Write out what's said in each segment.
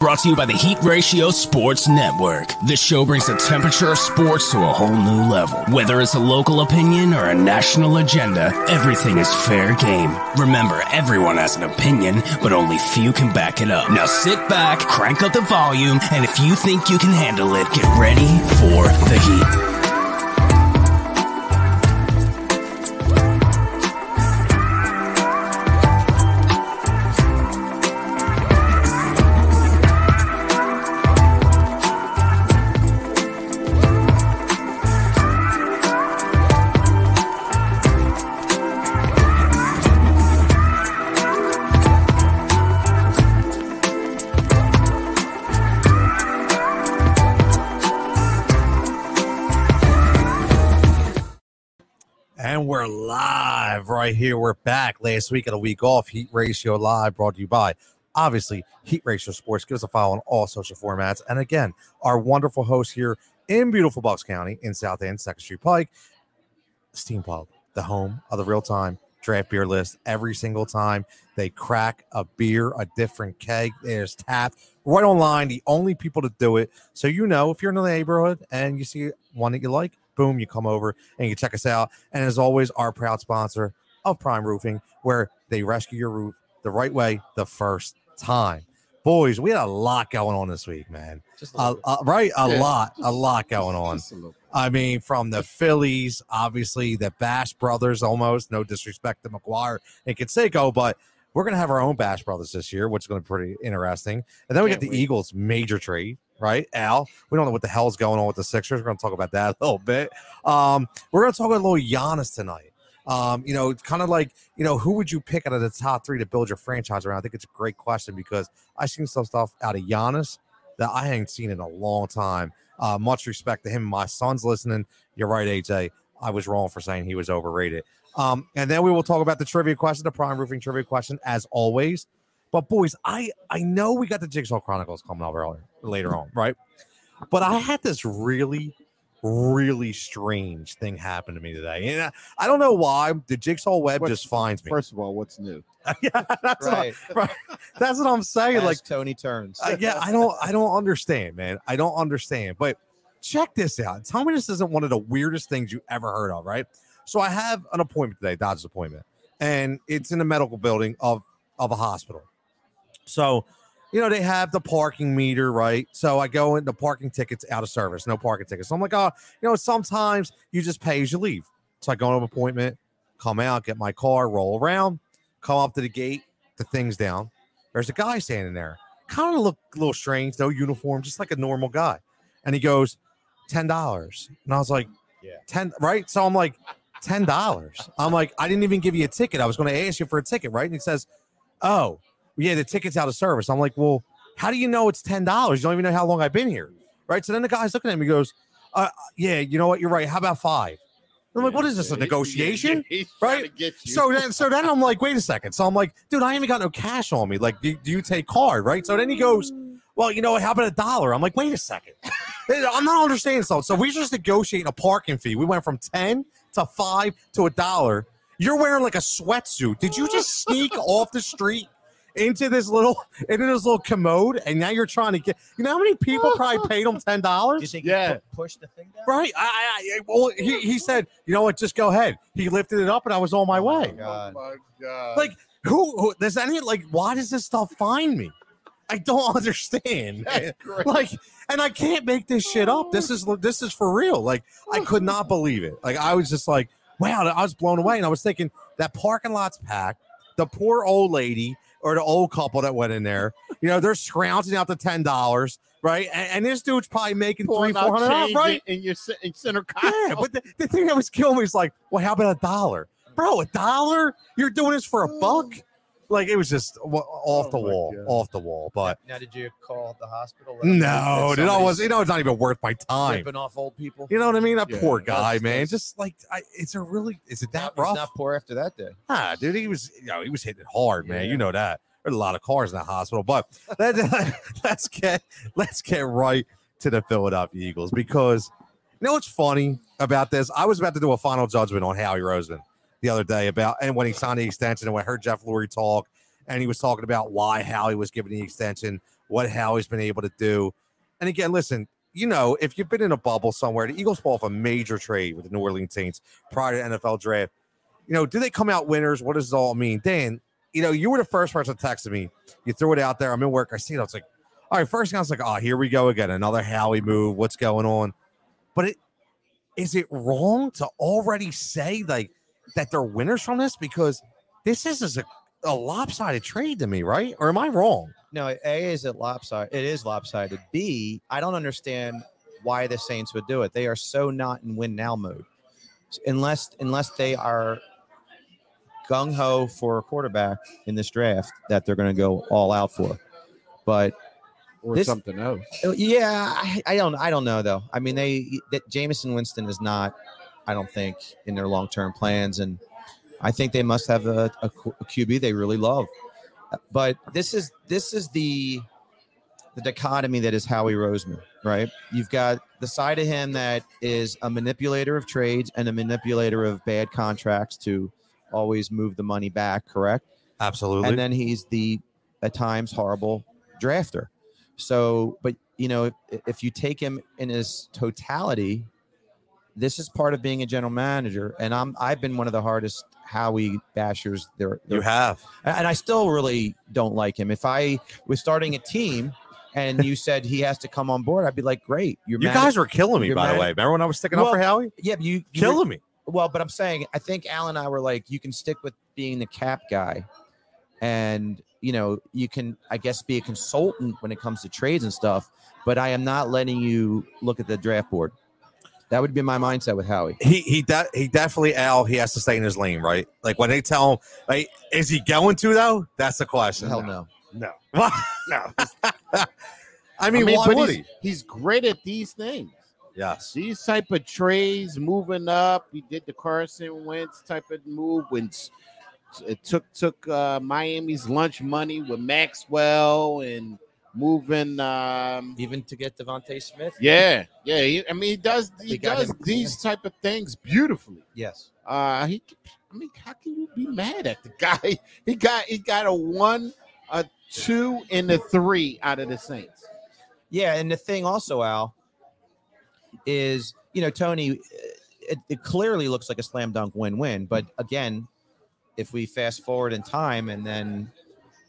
Brought to you by the Heat Ratio Sports Network. This show brings the temperature of sports to a whole new level. Whether it's a local opinion or a national agenda, everything is fair game. Remember, everyone has an opinion, but only few can back it up. Now sit back, crank up the volume, and if you think you can handle it, get ready for the heat. Right here. We're back. Last week at a week off, Heat Ratio Live brought to you by obviously Heat Ratio Sports. Give us a follow on all social formats. And again, our wonderful host here in beautiful Bucks County in South End, Second Street Pike, Steam Pub, the home of the real time draft beer list. Every single time they crack a beer, a different keg, there's tapped right online. The only people to do it. So you know if you're in the neighborhood and you see one that you like, boom, you come over and you check us out. And as always, our proud sponsor of Prime Roofing, where they rescue your roof the right way the first time. Boys, we had a lot going on this week, man. Just Uh, uh, right, a Yeah. lot, a lot going on. Just a little. I mean, from the Phillies, obviously the Bash brothers, almost no disrespect to McGwire and Canseco, but we're gonna have our own Bash brothers this year, which is gonna be pretty interesting. And then we Can't got the wait. Eagles major trade, right? Al, we don't know what the hell's going on with the Sixers. We're gonna talk about that a little bit. Um, we're gonna talk about a little Giannis tonight. Um, you know, kind of like, you know, who would you pick out of the top three to build your franchise around? I think it's a great question because I've seen some stuff out of Giannis that I ain't seen in a long time. Uh, much respect to him. My son's listening. You're right, AJ. I was wrong for saying he was overrated. Um, and then we will talk about the trivia question, the prime roofing trivia question, as always. But boys, I I know we got the Jigsaw Chronicles coming up earlier later on, right? But I had this really, really strange thing happened to me today, and I, I don't know why. The Jigsaw web What's- just finds me. First of all, what's new? yeah, that's Right. what, I, that's what I'm saying. As Like Tony turns. uh, yeah, I don't, I don't understand, man. I don't understand. But check this out. Tell me this isn't one of the weirdest things you ever heard of, right? So I have an appointment today, Dodge's appointment, and it's in a medical building of of a hospital. So, you know, they have the parking meter, right? So I go in, the parking tickets out of service, no parking tickets. So I'm like, oh, you know, sometimes you just pay as you leave. So I go to an appointment, come out, get my car, roll around, come up to the gate, the thing's down. There's a guy standing there kind of look a little strange, no uniform, just like a normal guy. And he goes, ten dollars. And I was like, Yeah. 10, right? So I'm like, ten dollars. I'm like, I didn't even give you a ticket. I was going to ask you for a ticket, right? And he says, Oh, yeah, the ticket's out of service. I'm like, Well, how do you know it's ten dollars? You don't even know how long I've been here. Right. So then the guy's looking at me, goes, uh, yeah, you know what? You're right. How about five? I'm like, what is this? A negotiation? Right? to get you. So then, so then I'm like, wait a second. So I'm like, dude, I ain't even got no cash on me. Like, do, do you take card? Right. So then he goes, well, you know what? How about a dollar? I'm like, wait a second. I'm not understanding something. So we just negotiating a parking fee. We went from 10 to five to a dollar. You're wearing like a sweatsuit. Did you just sneak off the street into this little into this little commode and now you're trying to get you know how many people probably paid him ten dollars? Yeah. push the thing down? Right. I, I, I well, he, he said, you know what, just go ahead. He lifted it up and I was on my oh way. God. Oh my God. Like, who, who does any like why does this stuff find me? I don't understand. Like, and I can't make this shit up. This is this is for real. Like, I could not believe it. Like, I was just like, wow, I was blown away. And I was thinking that parking lot's packed. The poor old lady or the old couple that went in there, you know, they're scrounging out the ten dollars, right? And, and this dude's probably making three, Pulling four hundred right? in your in center Yeah, but the, the thing that was killing me is like, well, how about a dollar, bro? A dollar? You're doing this for a buck? Like it was just off the Oh my wall, God. off the wall. But Now, did you call the hospital? let them know no, that dude, I was, you know, it's not even worth my time. ripping off old people. You know what I mean? That Yeah, poor guy, that's- man. that's- Just like, I, it's a really, is it that rough? Not poor after that day. Ah, dude, he was, you know, he was hitting hard, man. Yeah. You know that. There's a lot of cars in the hospital, but let, let's get let's get right to the Philadelphia Eagles because you know what's funny about this? I was about to do a final judgment on Howie Roseman the other day about and when he signed the extension and when I heard Jeff Lurie talk and he was talking about why Howie was giving the extension, what Howie's been able to do. And again, listen, you know, if you've been in a bubble somewhere, the Eagles pull off a major trade with the New Orleans Saints prior to NFL draft. You know, do they come out winners? What does it all mean? Dan, you know, you were the first person to text me. You threw it out there. I'm in work. I see it. I was like, all right, first thing I was like, oh, here we go again. Another Howie move. What's going on? But it is it wrong to already say like that they're winners from this? Because this is, is a, a lopsided trade to me, right? Or am I wrong? No, A is it lopsided. It is lopsided. B, I don't understand why the Saints would do it. They are so not in win now mode. Unless unless they are gung ho for a quarterback in this draft that they're going to go all out for. But or This- something else. yeah, I, I don't I don't know though. I mean, they that Jameis Winston is not. I don't think in their long term plans, and I think they must have a QB they really love. But this is this is the the dichotomy that is Howie Roseman, right? You've got the side of him that is a manipulator of trades and a manipulator of bad contracts to always move the money back, correct? Absolutely. and then he's the at times horrible drafter. So, but you know, if, if you take him in his totality, this is part of being a general manager. And I'm I've been one of the hardest Howie bashers there. you have. and I still really don't like him. If I was starting a team and you said he has to come on board, I'd be like, great. You're You guys were killing me, by the way. Remember when I was sticking up for Howie? yeah, you Killing me. well, but I'm saying I think Al and I were like, you can stick with being the cap guy, and you know you can, I guess, be a consultant when it comes to trades and stuff. But I am not letting you look at the draft board. That would be my mindset with Howie. He he de- he definitely Al. He has to stay in his lane, right? Like when they tell him, like, is he going to though? That's the question. Hell no. No, What? no. I mean, why would he's, he? he's great at these things. Yes. These type of trades, moving up. He did the Carson Wentz type of move when it took took uh, Miami's lunch money with Maxwell and moving. Um, Even to get DeVonta Smith. yeah, yeah. He, I mean, he does he does him. these type of things beautifully. Yes. Uh, he, I mean, how can you be mad at the guy? He got he got a one, a two, and a three out of the Saints. Yeah, and the thing also, Al, is you know Tony. It, it clearly looks like a slam dunk win-win, but again, if we fast forward in time, and then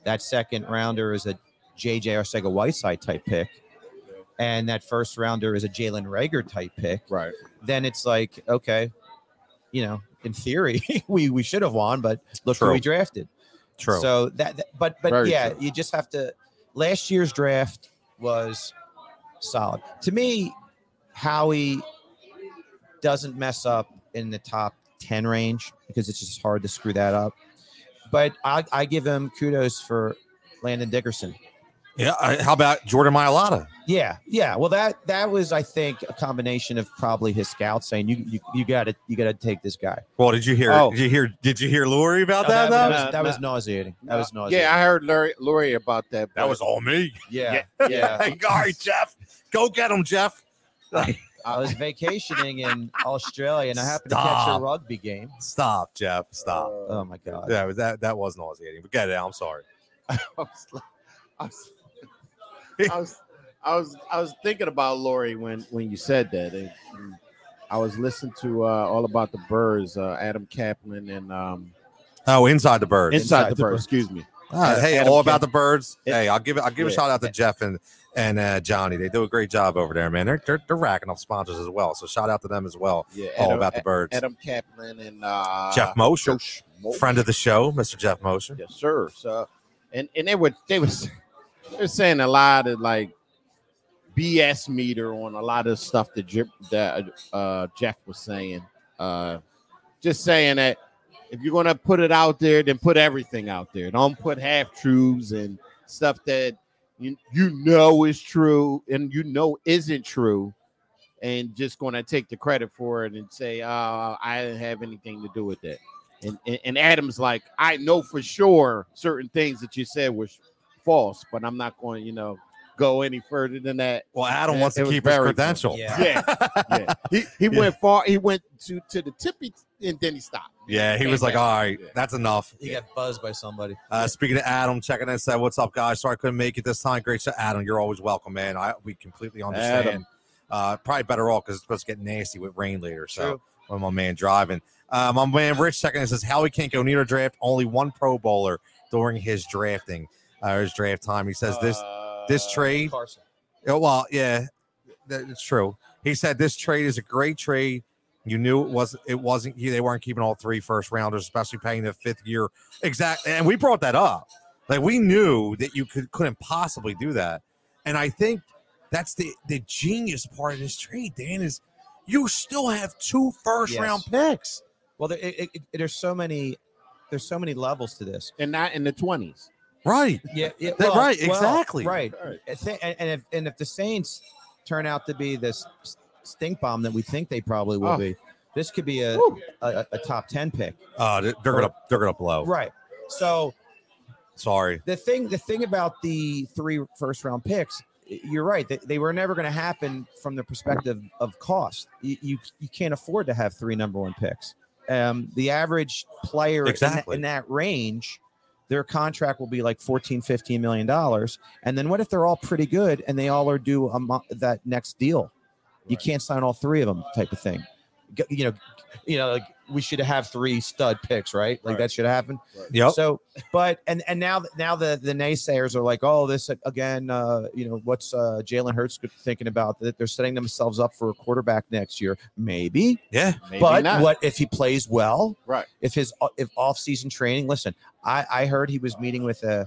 that second rounder is a JJ Arcega Whiteside type pick, and that first rounder is a Jalen Reagor type pick, Right. then it's like okay, you know, in theory, we we should have won, but look who we drafted. True. So that, that- but but Very yeah, true. you just have to. Last year's draft was solid to me. Howie doesn't mess up in the top ten range because it's just hard to screw that up. But I, I give him kudos for Landon Dickerson. Yeah. I- How about Jordan Mailata? Yeah, yeah. Well, that that was I think a combination of probably his scouts saying you you, you got to you got to take this guy. Well, did you hear? Oh. Did you hear? Did you hear Lurie about No, that? that, though? was, that no. was nauseating. That was nauseating. Yeah, I heard Lurie, Lurie about that. that was all me. yeah, Yeah. yeah. Hey, all right, Jeff. Go get him, Jeff. I was vacationing in Australia and I happened to catch a rugby game. Stop, Jeff. Stop. Oh my god. Yeah, that that was nauseating. But get it. I'm sorry. I was, I was, I was, I was, I was thinking about Lurie when when you said that. And, and I was listening to uh, all about the birds, uh, Adam Caplan and um, Oh, inside the birds. inside, Inside the, the birds. Birds. Excuse me. Ah, hey, Adam all Kemp. about the birds. It- hey, I'll give. I'll give a shout out to Jeff and and uh, Johnny. They do a great job over there, man. They're, they're they're racking up sponsors as well. So shout out to them as well. Yeah, All about the birds. Adam Caplan and uh, Jeff Mosher, Josh Mosher. friend of the show, Mr. Jeff Mosher. Yes, sir. So, and and they would they was they were saying a lot of like BS meter on a lot of stuff that Jeff, that uh, Jeff was saying. Uh, just saying that if you're gonna put it out there, then put everything out there. Don't put half truths and stuff that you you know is true and you know isn't true, and just gonna take the credit for it and say, "Uh, I didn't have anything to do with that." And, and and Adam's like, I know for sure certain things that you said was false, but I'm not going, to, you know, go any further than that. Well, Adam It- wants it to keep his very credential. Yeah. Yeah, yeah. He he Yeah. went far. He went to to the tippy, and then he stopped. Yeah, he Came was like, back. all right, Yeah. that's enough. He got buzzed by somebody. Uh, speaking of Adam, checking in, said, "What's up, guys? Sorry I couldn't make it this time. Great show, Adam. You're always welcome, man. I we completely understand. Adam. Uh, probably better off because it's supposed to get nasty with rain later. So True. when my man driving, uh, my man Rich checking in says Howie can't go near a draft. Only one Pro Bowler during his drafting, uh, his draft time. He says this this Uh, trade. Carson. Oh, well, yeah, that- it's true. He said this trade is a great trade. You knew it was it wasn't they weren't keeping all three first rounders, especially paying the fifth year. Exactly, and we brought that up. Like we knew that you could couldn't possibly do that, and I think that's the the genius part of this trade. Dan is you still have two first Yes. round picks. Well, there, it, it, there's so many, there's so many levels to this. and not in the twenties. Right. Yeah, yeah That- right, exactly. right. I And, and if and if the Saints turn out to be this stink bomb that we think they probably will Oh. be, this could be a, Woo. a a top ten pick. Uh they're they're gonna they're gonna blow. Right. So Sorry. the thing the thing about the three first round picks you're right they, they were never going to happen from the perspective of cost you, you you can't afford to have three number one picks um the average player in that- Exactly. in, that, range their contract will be like 14 15 million dollars. And then what if they're all pretty good and they all are due a mo- that next deal? You Right. can't sign all three of them type of thing you know you know like we should have three stud picks right like Right. that should happen Yeah. so, but and and now now the the naysayers are like, oh, this again. Uh, you know, what's uh, Jalen Hurts thinking about that? They're setting themselves up for a quarterback next year, maybe. yeah. Maybe but not. what if he plays well? Right. If his if off season training? Listen, I I heard he was meeting with a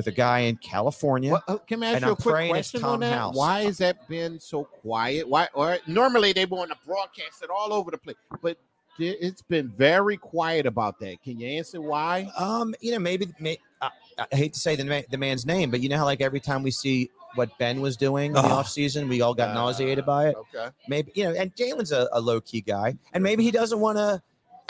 with a guy in California. Well, uh, can I ask And you a I'm quick question on that? House. Why has that been so quiet? Why? Or normally they want to broadcast it all over the place, but it's been very quiet about that. Can you answer why? Um, you know, maybe may, I, I hate to say the ma- the man's name, but you know how like every time we see what Ben was doing in the Ugh. off season, we all got Uh, nauseated by it. Okay. maybe you know and jalen's a, a low-key guy and maybe he doesn't want to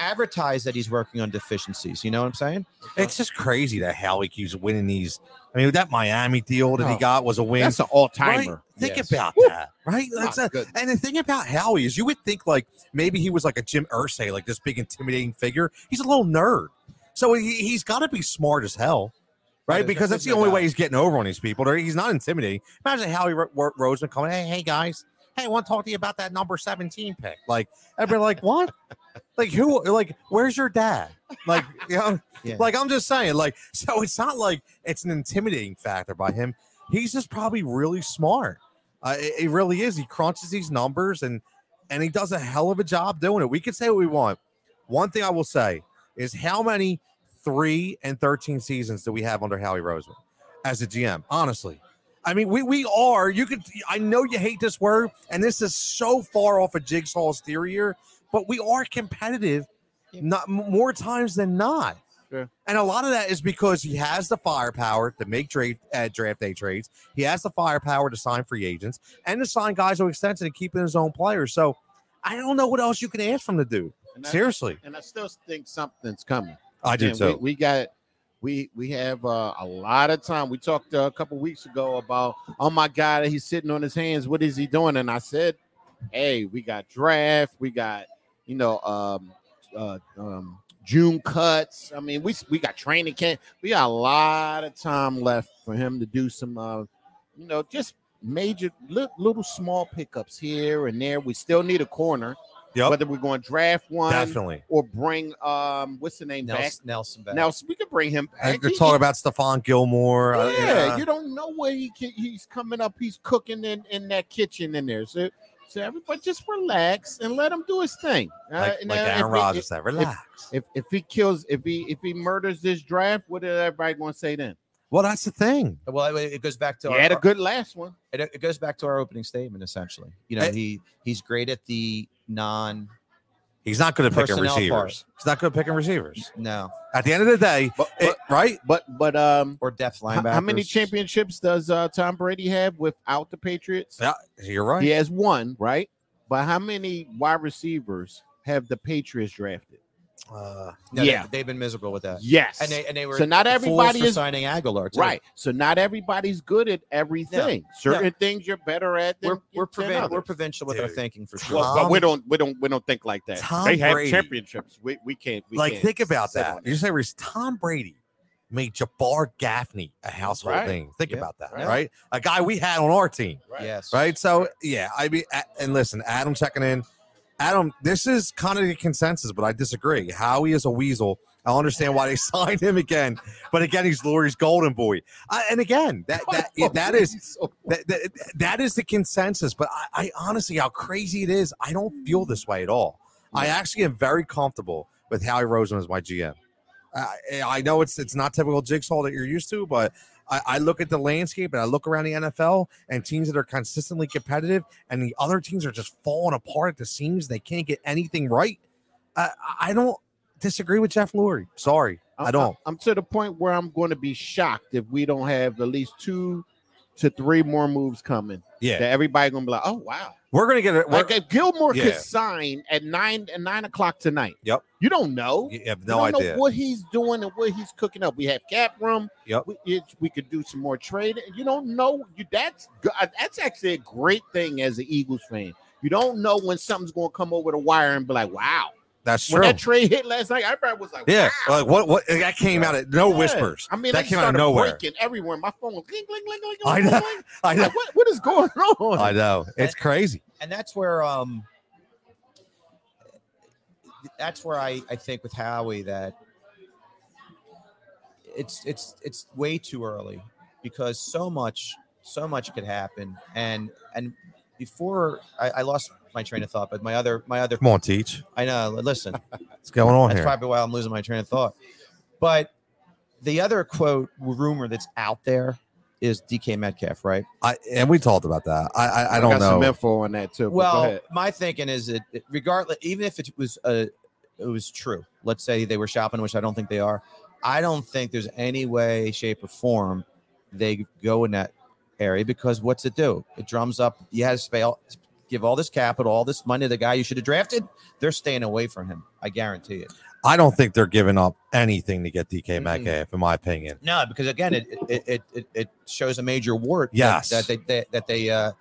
advertise that he's working on deficiencies you know what i'm saying It's just crazy that Howie keeps winning these. I mean, that Miami deal that he Oh, got was a win. That's an all Right? timer. Think Yes. about Woo. that, right? That's a, and the thing about Howie is, you would think like maybe he was like a Jim Irsay, like this big intimidating figure. He's a little nerd, so he, he's got to be smart as hell, right? Right, Because that's the only way he's getting over on these people. He's not intimidating. Imagine Howie Ro- Ro- Roseman coming, hey, hey guys, hey, I want to talk to you about that number seventeen pick. Like, I'd like, what? Like who? Like, where's your dad? Like, you know. yeah Like I'm just saying, like so it's not like it's an intimidating factor by him. He's just probably really smart. Uh, it, it really is. He crunches these numbers and and he does a hell of a job doing it. We can say what we want. One thing I will say is how many three and thirteen seasons do we have under Howie Roseman as a GM? Honestly, I mean we we are. You could. I know you hate this word, and this is so far off of Jigsaw's theory here, but we are competitive. Not more times than not. And a lot of that is because he has the firepower to make draft, uh, draft day trades. He has the firepower to sign free agents and to sign guys to extension and keep in his own players. So I don't know what else you can ask from the dude. And Seriously, and I still think something's coming. I do too. We, we got we we have uh, a lot of time. We talked uh, a couple weeks ago about oh my god, he's sitting on his hands. What is he doing? And I said, hey, we got draft. We got you know um, uh, um, June cuts. I mean, we we got training camp. We got a lot of time left for him to do some uh, you know just major li- little small pickups here and there. We still need a corner. Yep. Whether we're going to draft one Definitely. or bring um what's the name back? nelson, nelson back. Nelson, we could bring him And back. They're talking about Stephon Gilmore. uh, yeah, yeah. you don't know where he can, he's coming up. He's cooking in, in that kitchen in there. So, so everybody just relax and let him do his thing. Uh, like, and, like uh, Aaron if, Rodgers said, relax. if, if if he kills, if he if he murders this draft, what is everybody going to say then? well, that's the thing. well it, it goes back to He our, had a good last one. it, it goes back to our opening statement essentially you know he he's great at the non He's not good at picking Personnel receivers. part. He's not good at picking receivers. no At the end of the day, But it- right? but but um, or depth h- linebackers how many championships does uh, Tom Brady have without the Patriots? Yeah, you're right. He has one, right? But how many wide receivers have the Patriots drafted? Uh, No, Yeah. they, have been miserable with that. Yes. And they and they were So not everybody is- signing Agholor. Too. right. So not everybody's good at everything. Certain things you're better at. Than, We're we're, than provi- we're provincial with our thinking for sure. Well, but we don't we don't we don't think like that. Tom they have Brady. championships. We we can't. We like can't think about that. You say Reese, Tom Brady made Jabbar Gaffney a household Right. name. Think Yeah. about that, Right. right. A guy we had on our team, Right. Yes. right? So yeah, I mean, and listen, Adam checking in. Adam, this is kind of the consensus, but I disagree. Howie is a weasel. I understand why they signed him again, but again, he's Lurie's golden boy. I, and again, that that yeah, that is that, that, that is the consensus. But I, I honestly, how crazy it is, I don't feel this way at all. I actually am very comfortable with Howie Roseman as my GM. I, I know it's it's not typical jigsaw that you're used to, but I, I look at the landscape and I look around the NFL and teams that are consistently competitive, and the other teams are just falling apart at the seams. They can't get anything right. I I don't disagree with Jeff Lurie. Sorry, I I'm- don't. I'm to the point where I'm going to be shocked if we don't have at least two to three more moves coming. Yeah, That everybody gonna be like, oh wow. we're gonna get it. Like if Gilmore Yeah. could sign at nine at nine o'clock tonight. Yep. You don't know. You have You no don't idea. know what he's doing and what he's cooking up. We have cap room. Yep. We, it- we could do some more trading. You don't know. You that's uh, that's actually a great thing as an Eagles fan. You don't know when something's going to come over the wire and be like, "Wow." That's true. When that trade hit last night, everybody was like, Yeah, wow. like what? What that came out of no Yeah. whispers. I mean, that I came out of nowhere. breaking everywhere. My phone was clink, clink, clink, clink, I know. clink. I know. like, what, what is going on? I know. It's crazy. and that's where um that's where I, I think with Howie that it's it's it's way too early because so much so much could happen and and before I, I lost my train of thought but my other my other Come on, teach. I know listen What's going on that's here? probably why I'm losing my train of thought but the other quote rumor that's out there is DK Metcalf right I and we talked about that. I I, I don't got some know. info on that too. Well, my thinking is that regardless, even if it was uh, it was true. Let's say they were shopping, which I don't think they are. I don't think there's any way, shape, or form they go in that area because what's it do? It drums up. You had to spell, give all this capital, all this money to the guy you should have drafted. They're staying away from him. I guarantee it. I don't think they're giving up anything to get DK. Metcalf, in my opinion. No, because again, it it it, it, shows a major wart. that- Yes. that, they, they that they uh,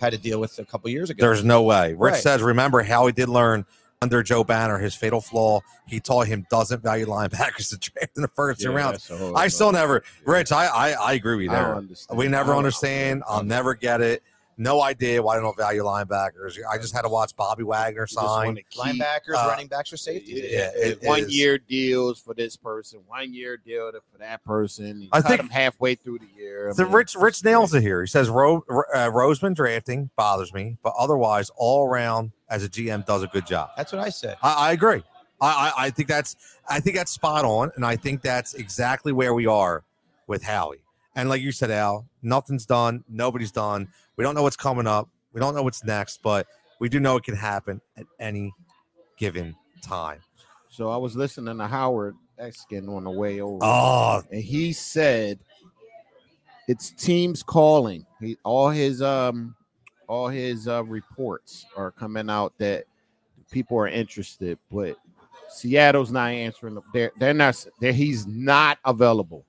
had to deal with a couple years ago. There's no way. Rich Right. says, remember how he did learn under Joe Banner his fatal flaw. He taught him doesn't value linebackers to draft in the first two Yeah, rounds. that's a whole I still never, Rich. I I, I agree with you there. We never understand. I'll never get it. No idea why they don't value linebackers. I just had to watch Bobby Wagner sign. linebackers, uh, running backs, or safeties. Yeah, it one is. year deals for this person, one year deal to- for that person. You I cut think- them halfway through the year. I The mean, Rich Rich nails it here. He says Ro, uh, Roseman drafting bothers me, but otherwise, all around as a GM does a good job. That's what I said. I, I agree. I, I I think that's I think that's spot on, and I think that's exactly where we are with Howie. And like you said, Al, nothing's done. Nobody's done. We don't know what's coming up. We don't know what's next, but we do know it can happen at any given time. So I was listening to Howard Eskin on the way over, Oh, and he said it's teams calling. He all his um all his uh reports are coming out that people are interested, but Seattle's not answering. They're they're not. They're, he's not available.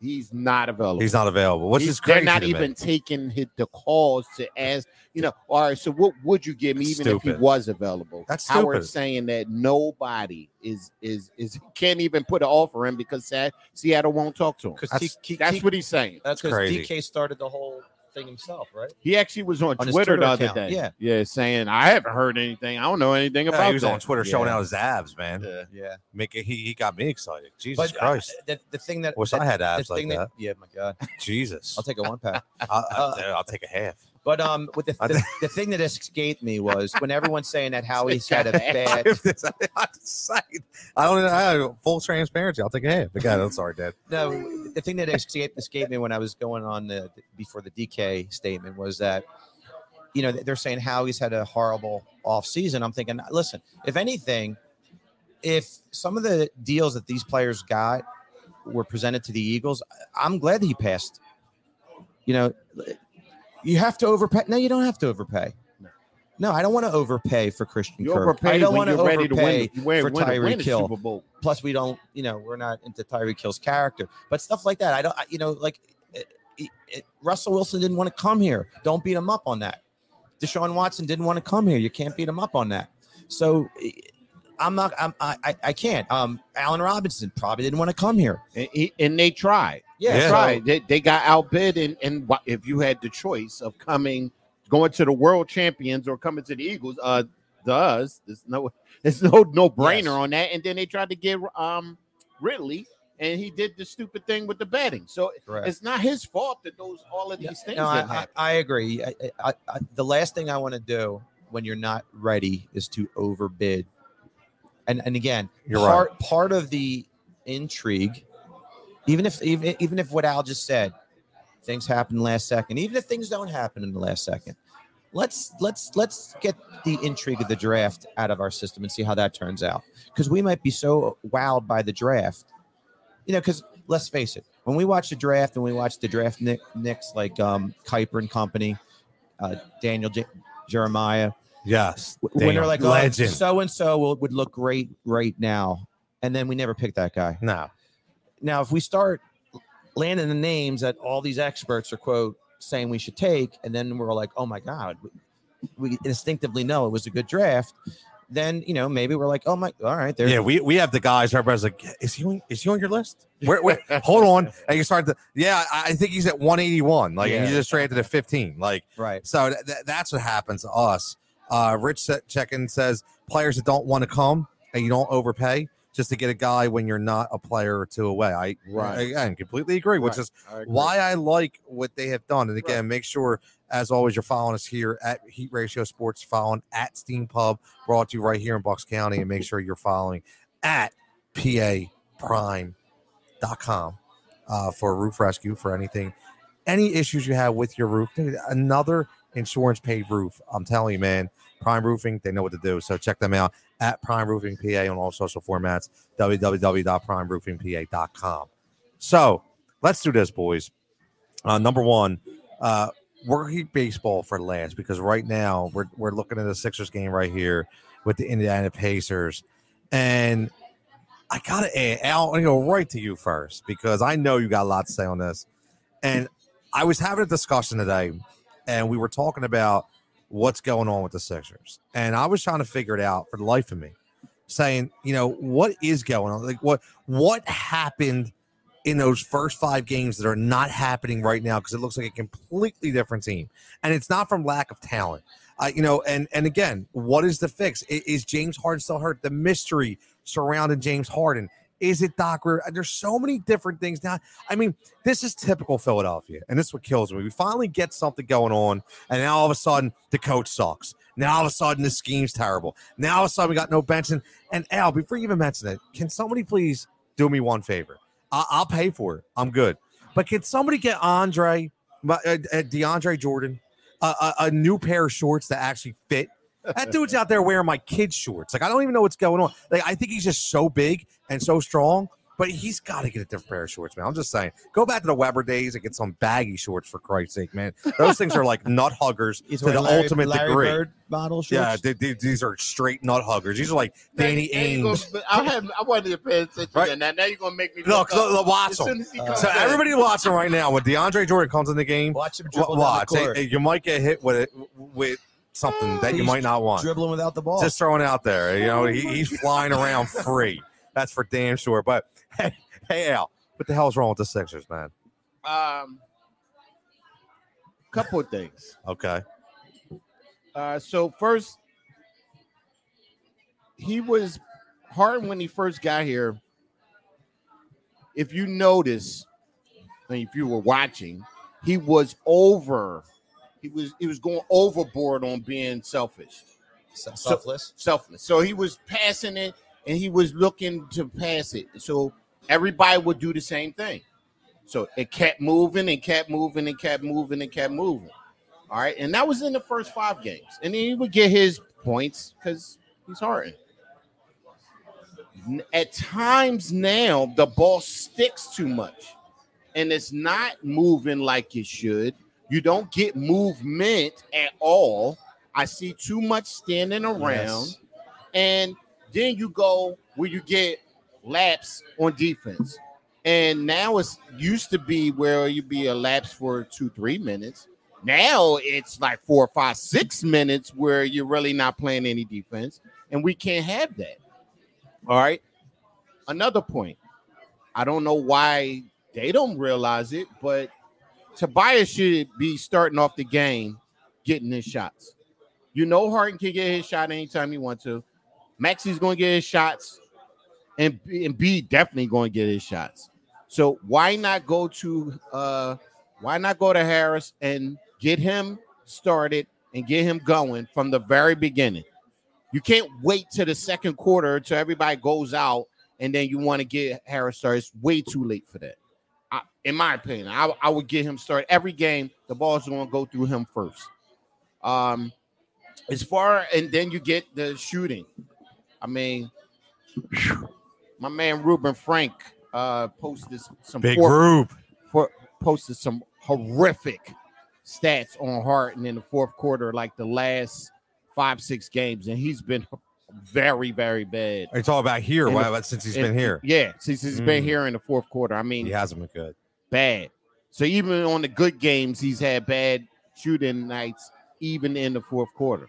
He's not available. he's not available. Which He's- is crazy. They're not to me. even taking hit the calls to ask, you know, all right, so what would you give me even if he was available? That's Howard's stupid. saying that nobody is is is can't even put an offer in because Sa- Seattle won't talk to him. Because That's- That's what he's saying. That's because crazy. DK started the whole thing himself, right? He actually was on, On Twitter, Twitter the other account, day. yeah. yeah, saying I haven't heard anything. I don't know anything Yeah, about he was that. on Twitter showing out his abs, man. Yeah. Yeah. Make it, he, he got me excited. Jesus But uh, Christ. the, the thing that Wish that- I had the abs like thing that. Yeah, my God, Jesus. I'll take a one pack. I'll, uh, I'll, I'll take a half. But um, with the, the, the thing that escaped me was when everyone's saying that Howie's had a bad. I don't know. Full transparency. I'll take a half. Again, I'm sorry, Dad. No, the thing that escaped escaped me when I was going on the before the DK statement was that you know they're saying Howie's had a horrible off season. I'm thinking, listen, if anything, if some of the deals that these players got were presented to the Eagles, I'm glad he passed. You know, you have to overpay. No, you don't have to overpay. No, I don't want to overpay for Christian You Kirk. I don't want to overpay win. Win, for Tyreek Hill. Plus, we don't, you know, we're not into Tyreek Hill's character, but stuff like that. I don't, I- you know, like it, it, it- Russell Wilson didn't want to come here. Don't beat him up on that. Deshaun Watson didn't want to come here. You can't beat him up on that. So I'm not, I'm, I, I, I can't. Um, Allen Robinson probably didn't want to come here. And, he- and they tried. Yeah, They Yeah. tried. They, they got outbid. And, and if you had the choice of coming, going to the world champions or coming to the Eagles, uh, does there's no there's no no brainer Yes. on that. And then they tried to get um Ridley, and he did the stupid thing with the betting. So Correct. it's not his fault that those all of these things No, I, that I, happen. I agree. I, I, I, the last thing I want to do when you're not ready is to overbid. And and again, You're part part of the intrigue, even if even even if what Al just said, things happen last second. Even if things don't happen in the last second, let's let's let's get the intrigue of the draft out of our system and see how that turns out. Because we might be so wowed by the draft, you know. Because let's face it, when we watch the draft and we watch the draft Nick, Nicks like um, Kiper and company, uh, Daniel J- Jeremiah, Yes. w- when they're like, oh, legend. so and so would look great right now, and then we never pick that guy. no. Now, if we start landing the names that all these experts are quote saying we should take, and then we're like, oh my god, we instinctively know it was a good draft. Then you know maybe we're like, oh my, all right, there. Yeah, we, we have the guys. Everybody's like, is he on, is he on your list? Where, where, hold on, and you start to yeah. I think he's at 181. Like, and you Yeah. just drafted at 15. Like, right. so th- that's what happens to us. Uh, Rich check in says players that don't want to come and you don't overpay just to get a guy when you're not a player or two away. I Right. again completely agree, which Right. is I agree. why I like what they have done. And again, Right. make sure, as always, you're following us here at Heat Ratio Sports, following at Steam Pub, brought to you right here in Bucks County, and make sure you're following at paprime.com uh, for roof rescue for anything, any issues you have with your roof. Another insurance paid roof. I'm telling you, man, Prime Roofing, they know what to do. So check them out at Prime Roofing PA on all social formats, www.primeroofingpa.com. So let's do this, boys. Uh, number one, uh, we're keep baseball for last because right now we're we're looking at the Sixers game right here with the Indiana Pacers, and I gotta add, Al, I'm gonna go right to you first because I know you got a lot to say on this. And I was having a discussion today, and we were talking about what's going on with the Sixers, and I was trying to figure it out for the life of me, saying, you know, what is going on? Like, what what happened in those first five games that are not happening right now because it looks like a completely different team, and it's not from lack of talent. Uh, you know, and and again, what is the fix? I- Is James Harden still hurt? The mystery surrounding James Harden. Is it Doc? There's so many different things now. I mean, this is typical Philadelphia, and this is what kills me. We finally get something going on, and now all of a sudden the coach sucks. Now all of a sudden the scheme's terrible. Now all of a sudden we got no bench. And, Al, before you even mention it, can somebody please do me one favor? I- I'll pay for it. I'm good. But can somebody get Andre, uh, uh, DeAndre Jordan, a new pair of shorts that actually fit? That dude's out there wearing my kids' shorts. Like I don't even know what's going on. Like I think he's just so big and so strong, but he's got to get a different pair of shorts, man. I'm just saying, go back to the Webber days and get some baggy shorts for Christ's sake, man. Those things are like nut huggers to the Larry- ultimate Larry degree. Bird model shorts. Yeah, they- they- these are straight nut huggers. These are like Danny Now you gonna-. I had I wanted to pay attention Right. to that. Now you're gonna make me Look, look up. look, watch As them. soon as he Uh, So everybody watching right now, when DeAndre Jordan comes in the game, Watch him wa- dribble down watch. the court. you might get hit with it with something that you might not want. dribbling without the ball. Just throwing it out there. You know, he, he's flying around free. That's for damn sure. But hey, hey, Al, what the hell's wrong with the Sixers, man? um, couple of things. Okay. Uh, so first, he was hard when he first got here. If you notice, and if you were watching, he was over. He was he was going overboard on being selfish, Se- selfless. selfless. So he was passing it, and he was looking to pass it. So everybody would do the same thing. So it kept moving and kept moving and kept moving and kept moving. All right. And that was in the first five games. And then he would get his points because he's Harden. N- At times now, the ball sticks too much and it's not moving like it should. You don't get movement at all. I see too much standing around, Yes. and then you go where you get laps on defense. And now it's used to be where you be a lapse for two, three minutes. Now it's like four, five, six minutes where you're really not playing any defense, and we can't have that. All right. Another point. I don't know why they don't realize it, but Tobias should be starting off the game getting his shots. You know, Harden can get his shot anytime he wants to. Maxey's going to get his shots, and and B definitely going to get his shots. So why not go to uh why not go to Harris and get him started and get him going from the very beginning? You can't wait to the second quarter till everybody goes out and then you want to get Harris started. It's way too late for that. In my opinion, I, I would get him started every game. The ball's going to go through him first. Um, as far and then you get the shooting. I mean, my man Reuben Frank uh posted some Big group. for, posted some horrific stats on Harden in the fourth quarter, like the last five six games, and he's been very very bad. It's all about here? Why, the- since he's And- been here, Yeah, since he's been Mm. here in the fourth quarter. I mean, he hasn't been good. Bad. So even on the good games, he's had bad shooting nights, even in the fourth quarter.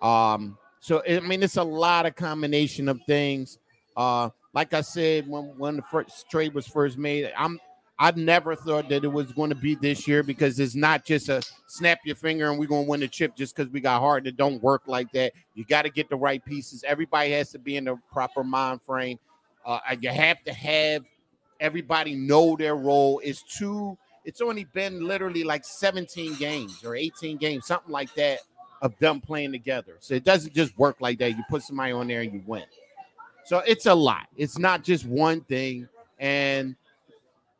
Um, so I mean, it's a lot of combination of things. Uh, like I said, when when the first trade was first made, I'm I never thought that it was going to be this year because it's not just a snap your finger and we're going to win the chip just because we got hard. It don't work like that. You got to get the right pieces. Everybody has to be in the proper mind frame. Uh, you have to have everybody know their role. It's too. It's only been literally like 17 games or 18 games, something like that, of them playing together. So it doesn't just work like that. You put somebody on there and you win. So it's a lot. It's not just one thing, and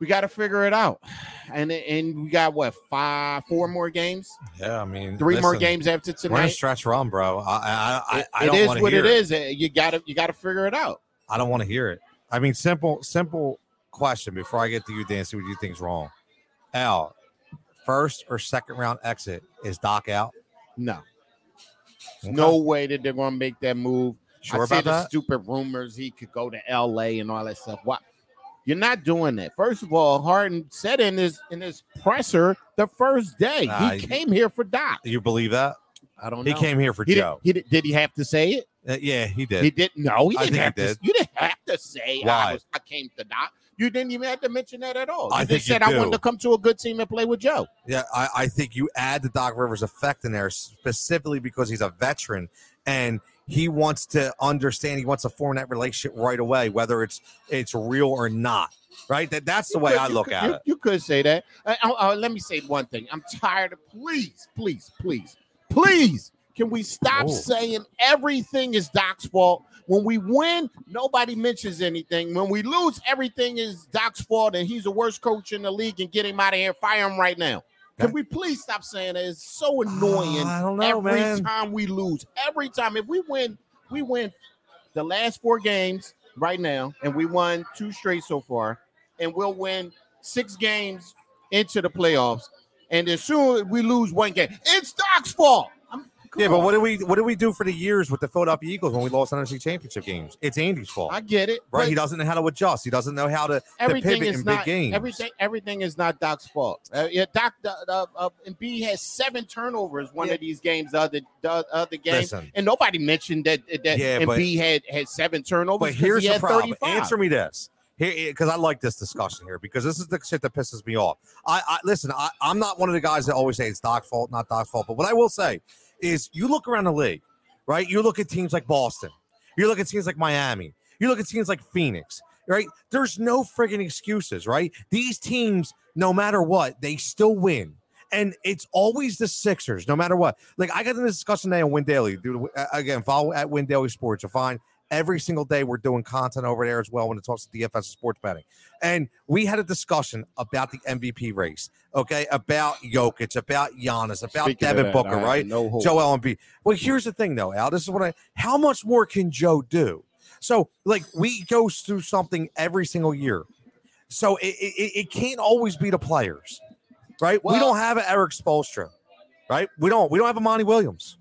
we got to figure it out. And and we got what five, four more games, Yeah, I mean, three more games after tonight. We're in stretch run, bro. I I I, It- I it don't is what hear it is. You got to you got to figure it out. I don't want to hear it. I mean, simple, simple question before I get to you, Dan. See what you think's wrong. Al, first or second round exit is Doc out? No, Okay. no way that they're going to make that move. Sure I see about the that? stupid rumors he could go to LA and all that stuff. What? You're not doing that. First of all, Harden said in his in his presser the first day Nah, he came here for Doc. You believe that? I don't He know. came here for He did, Joe. he did, did he have to say it? Uh, yeah, he did. He didn't. No, he I didn't think he have to. did. You didn't have to say Why? I, was, I came to Doc. You didn't even have to mention that at all. You I just think you said I wanted to come to a good team and play with Joe. Yeah, I, I think you add the Doc Rivers effect in there specifically because he's a veteran and he wants to understand. He wants to form that relationship right away, whether it's it's real or not. Right? That that's the You way could- I look could- at you, it. You could say that. Uh, uh, let me say one thing. I'm tired of. Please, please, please, please. Can we stop Oh. saying everything is Doc's fault? When we win, nobody mentions anything. When we lose, everything is Doc's fault, and he's the worst coach in the league. And get him out of here. Fire him right now. Can we please stop saying that? It's so ah, annoying. I don't know, every man. time we lose, every time. If we win, we win the last four games right now, and we won two straight so far, and we'll win six games into the playoffs. And as soon as we lose one game, it's Doc's fault. Come Yeah, but what do we what do we do for the years with the Philadelphia Eagles when we lost NFC championship games? It's Andy's fault. I get it. right? He doesn't know how to adjust. He doesn't know how to, to everything pivot is in big not games. everything. Everything is not Doc's fault. Uh, yeah, Doc. Uh, uh, uh, and B has seven turnovers one Yeah. of these games. The other the other game, Listen, and nobody mentioned that that Yeah, and B had had seven turnovers. But here's he the problem. 35. Answer me this. Here, because I like this discussion here because this is the shit that pisses me off. I, I listen. I, I'm not one of the guys that always say it's Doc's fault, not Doc's fault. But what I will say is, you look around the league, right? You look at teams like Boston. You look at teams like Miami. You look at teams like Phoenix, right? There's no friggin' excuses, right? These teams, no matter what, they still win. And it's always the Sixers, no matter what. Like I got in this discussion today on Win Daily. Dude, uh, again, follow at Win Daily Sports. You'll find every single day we're doing content over there as well when it talks to DFS sports betting. And we had a discussion about the MVP race, okay? About Jokic, about Giannis, about Speaking Devin that, Booker, right? No hope. Joel Embiid. Well, here's the thing, though, Al. This is what I. How much more can Joe do? So, like, we go through something every single year. So it, it, it can't always be the players, right? we don't have an Erik Spoelstra, right? We don't. We don't have a Monty Williams.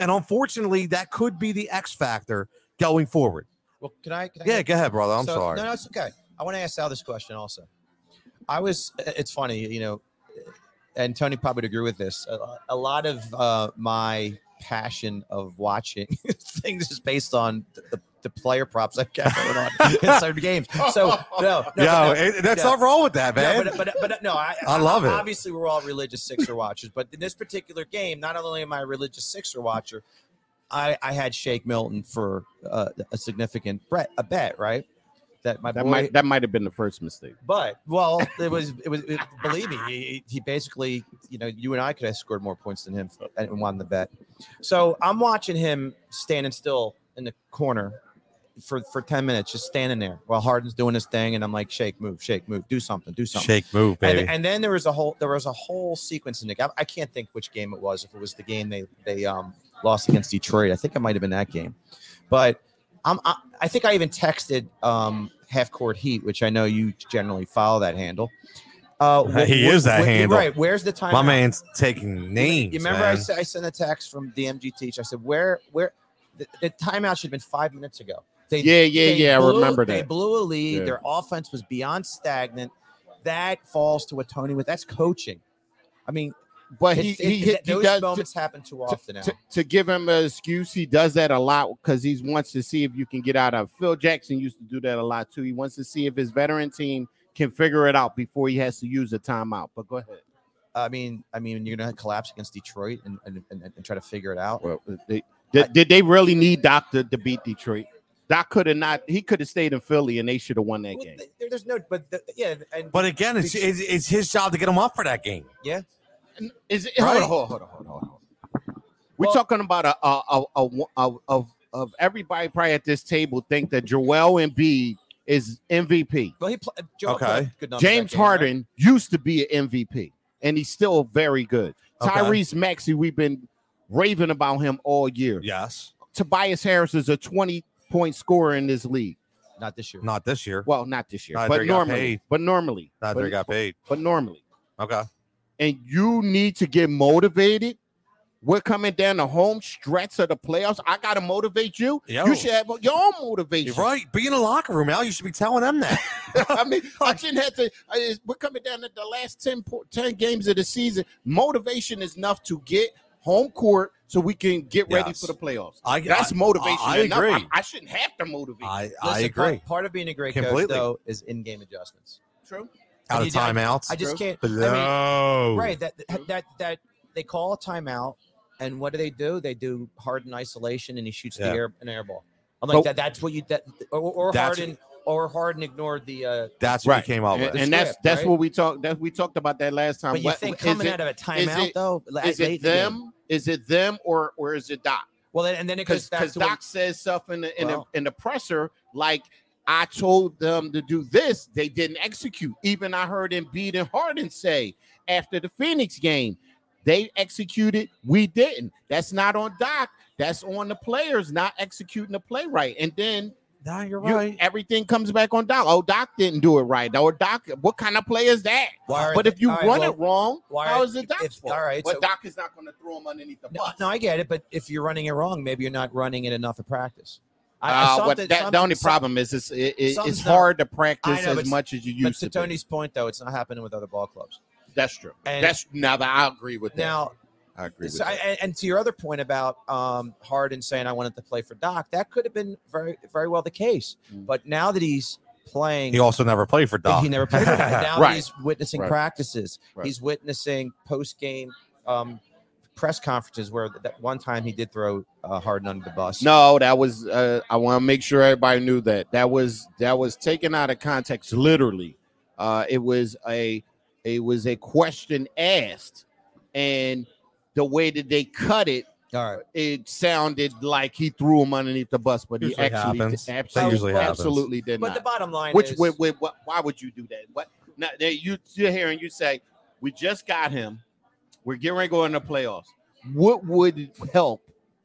And unfortunately, that could be the X factor going forward. Well, can I? Can I Yeah, go ahead, brother. I'm So- sorry. No, no, it's okay. I want to ask Sal this question also. I was. It's funny, you know, and Tony probably would agree with this. A, a lot of uh, my passion of watching things is based on the, the, the player props I've got going on in certain games. So no, no, Yo, no, it- that's yeah. not wrong with that, man. no, but, but, but no, I, I love it. Obviously, we're all religious Sixer watchers, but in this particular game, not only am I a religious Sixer watcher, I, I had Shake Milton for uh, a significant bet, a bet, right? That my That boy, might that might have been the first mistake. but well, it was it was it, believe me, he, he basically you know you and I could have scored more points than him and won the bet. So I'm watching him standing still in the corner for for ten minutes, just standing there while Harden's doing his thing, and I'm like, shake, move, shake, move, do something, do something. Shake move, baby. And, and then there was a whole there was a whole sequence in the game. I can't think which game it was. If it was the game they they um lost against Detroit, I think it might have been that game. But I'm I, I think I even texted um half court heat, which I know you generally follow that handle. Uh, wh- He wh- is that wh- handle. right? Where's the time? My man's taking names. You remember I, said, I sent a text from DMG teach. I said where where the, the timeout should have been five minutes ago. They Yeah, yeah, they yeah. I blew- remember They that. blew a lead. Yeah. Their offense was beyond stagnant. That falls to what Tony with. That's coaching. I mean, But he it- he, it- hit, he those does moments happen too often now. to, to give him an excuse. He does that a lot because he wants to see if you can get out of. Phil Jackson used to do that a lot too. He wants to see if his veteran team can figure it out before he has to use a timeout. But go ahead. I mean, I mean, you're gonna collapse against Detroit and and, and, and try to figure it out. Well, they, did, did they really need Doc to, to beat Detroit? Doc could have not. He could have stayed in Philly and they should have won that Well, game. there- there's no, but the, yeah, and But again, it's, it's it's his job to get him up for that game. Is it? Right. Hold on, hold on, hold on, hold on. We're Well- talking about a a a, a, a of of everybody probably at this table think that Joel Embiid is MVP. well, he pl- uh, Joel Okay. good James game, right? Harden used to be an MVP, and he's still very good. Okay. Tyrese Maxey, we've been raving about him all year. Yes, Tobias Harris is a 20 point scorer in this league. not this year. not this year. Well, not this year, Neither but normally. paid. But normally. Neither but, got paid. but normally. Okay. And you need to get motivated. We're coming down the home stretch of the playoffs. I gotta motivate you. Yo. You should have your own motivation. You're right. Be in the locker room, Al. You should be telling them that. I mean, I shouldn't have to. I, we're coming down to the last 10, 10 games of the season. Motivation is enough to get home court so we can get ready Yes. for the playoffs. I, That's I- motivation. I enough. agree. I, I shouldn't have to motivate. you. I, I Listen, agree. Part, part of being a great Completely. coach, though, is in-game adjustments. True. Out of you- I- I just can't. I mean, Blow. right that that that they call a timeout and what do they do they do harden isolation and he shoots Yeah. the air an air ball i'm like But- that that's what you that or, or That's- harden or harden ignored the uh That's what Right. he came out And, with. The and that's that's right? what we talked. That we talked about that last time. but you What- think coming it- out of a timeout it- though is late it in the game- them? Is it them or or is it Doc? well and then it goes Because back to what- Doc says stuff in the in, Well- the in the presser like I told them to do this, they didn't execute. Even I heard Embiid and Harden say after the Phoenix game, they executed, we didn't. That's not on Doc. That's on the players not executing the play right. And then no, you're you- right. everything comes back on Doc. Oh, Doc didn't do it right. Or Doc, what kind of play is that? But they- if you all right, run well, it wrong, why how is it Doc's fault? all right, but so- Doc is not going to throw him underneath the no, bus. no i get it but if you're running it wrong maybe you're not running it enough at practice I, Uh, what something- that, the only problem is it's, it, it- it's hard to practice know, as but- much as you but used to to. be. tony's point though it's not happening with other ball clubs That's true. And- That's now that I agree with that. now I agree with So, that. and- and to your other point about um, Harden saying I wanted to play for Doc, that could have been very, very well the case. Mm. But now that he's playing, He also never played for Doc. he never played for Doc. Now Right. he's witnessing Right. practices, Right. he's witnessing post game um, press conferences where that one time he did throw uh, Harden under the bus. no, that was. Uh, I want to make sure everybody knew that that was that was taken out of context. Literally, uh, it was a it was a question asked, and the way that they cut it all right. it sounded like he threw him underneath the bus, but he actually, happens. did- That absolutely, usually happens. absolutely did But not. But the bottom line Which, is, with, with, why would you do that? What? Now, there you sit here and you say, "We just got him. We're getting ready to go in the playoffs. What would help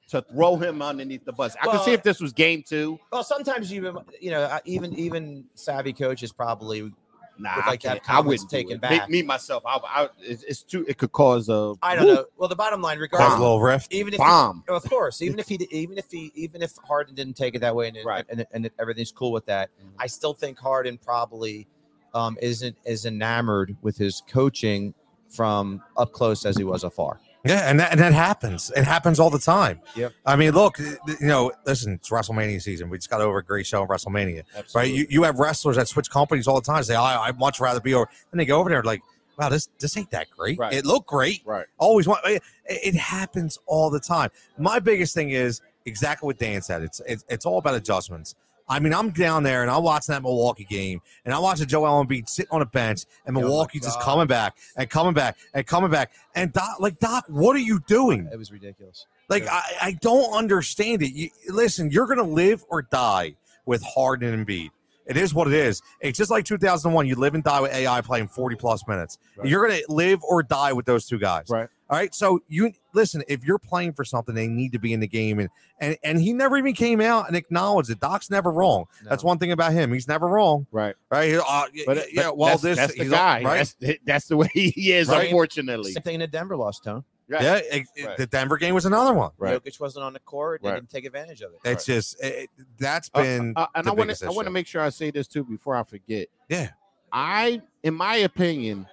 to throw him underneath the bus? I Well- could see if this was game two. well, sometimes you you know even even savvy coaches probably Nah, would I like to have can't. I wouldn't taken it. back. Me, me myself, I, I, it's, it's too. It could cause a. I don't woo, know. Well, the bottom line, Cause a little rift. even if bomb. Of course, even if he, did- even if he, even if Harden didn't take it that way, and Right. and, and, everything's cool with that, Mhm. I still think Harden probably um, isn't as enamored with his coaching from up close as he was afar. Yeah, and that, and that happens. It happens all the time. Yep. I mean, look, you know, listen, it's WrestleMania season. We just got over a great show in WrestleMania, right? You, you have wrestlers that switch companies all the time. Say, I, I'd much rather be over. And they go over there like, wow, this this ain't that great. Right. It looked great. right. Always want. It, it happens all the time. My biggest thing is exactly what Dan said. It's it's, it's all about adjustments. I mean, I'm down there and I'm watching that Milwaukee game, and I'm watching Joel Embiid sitting on a bench, and Oh Milwaukee just coming back and coming back and coming back. And Doc, like Doc, what are you doing? It was ridiculous. Like I, I don't understand it. You, listen, you're gonna live or die with Harden and Embiid. It is what it is. It's just like 2001. You live and die with AI playing 40 plus minutes. Right. You're gonna live or die with those two guys. Right. All right. So you listen. If you're playing for something, they need to be in the game. And and and he never even came out and acknowledged it. Doc's never wrong. That's one thing about him. He's never wrong. Right. Right. Uh, But, y- but yeah. Well, that's, this that's the he's guy. Right. That's that's the way he is. Right. Unfortunately. Same thing in the Denver lost, Tone. Right. Yeah. it- it- Right. The Denver game was another one. Right. Jokic wasn't on the court. They Right. didn't take advantage of it. It's just it, that's Uh, been uh, and the I want to I want to make sure I say this too before I forget. Yeah. I, in my opinion,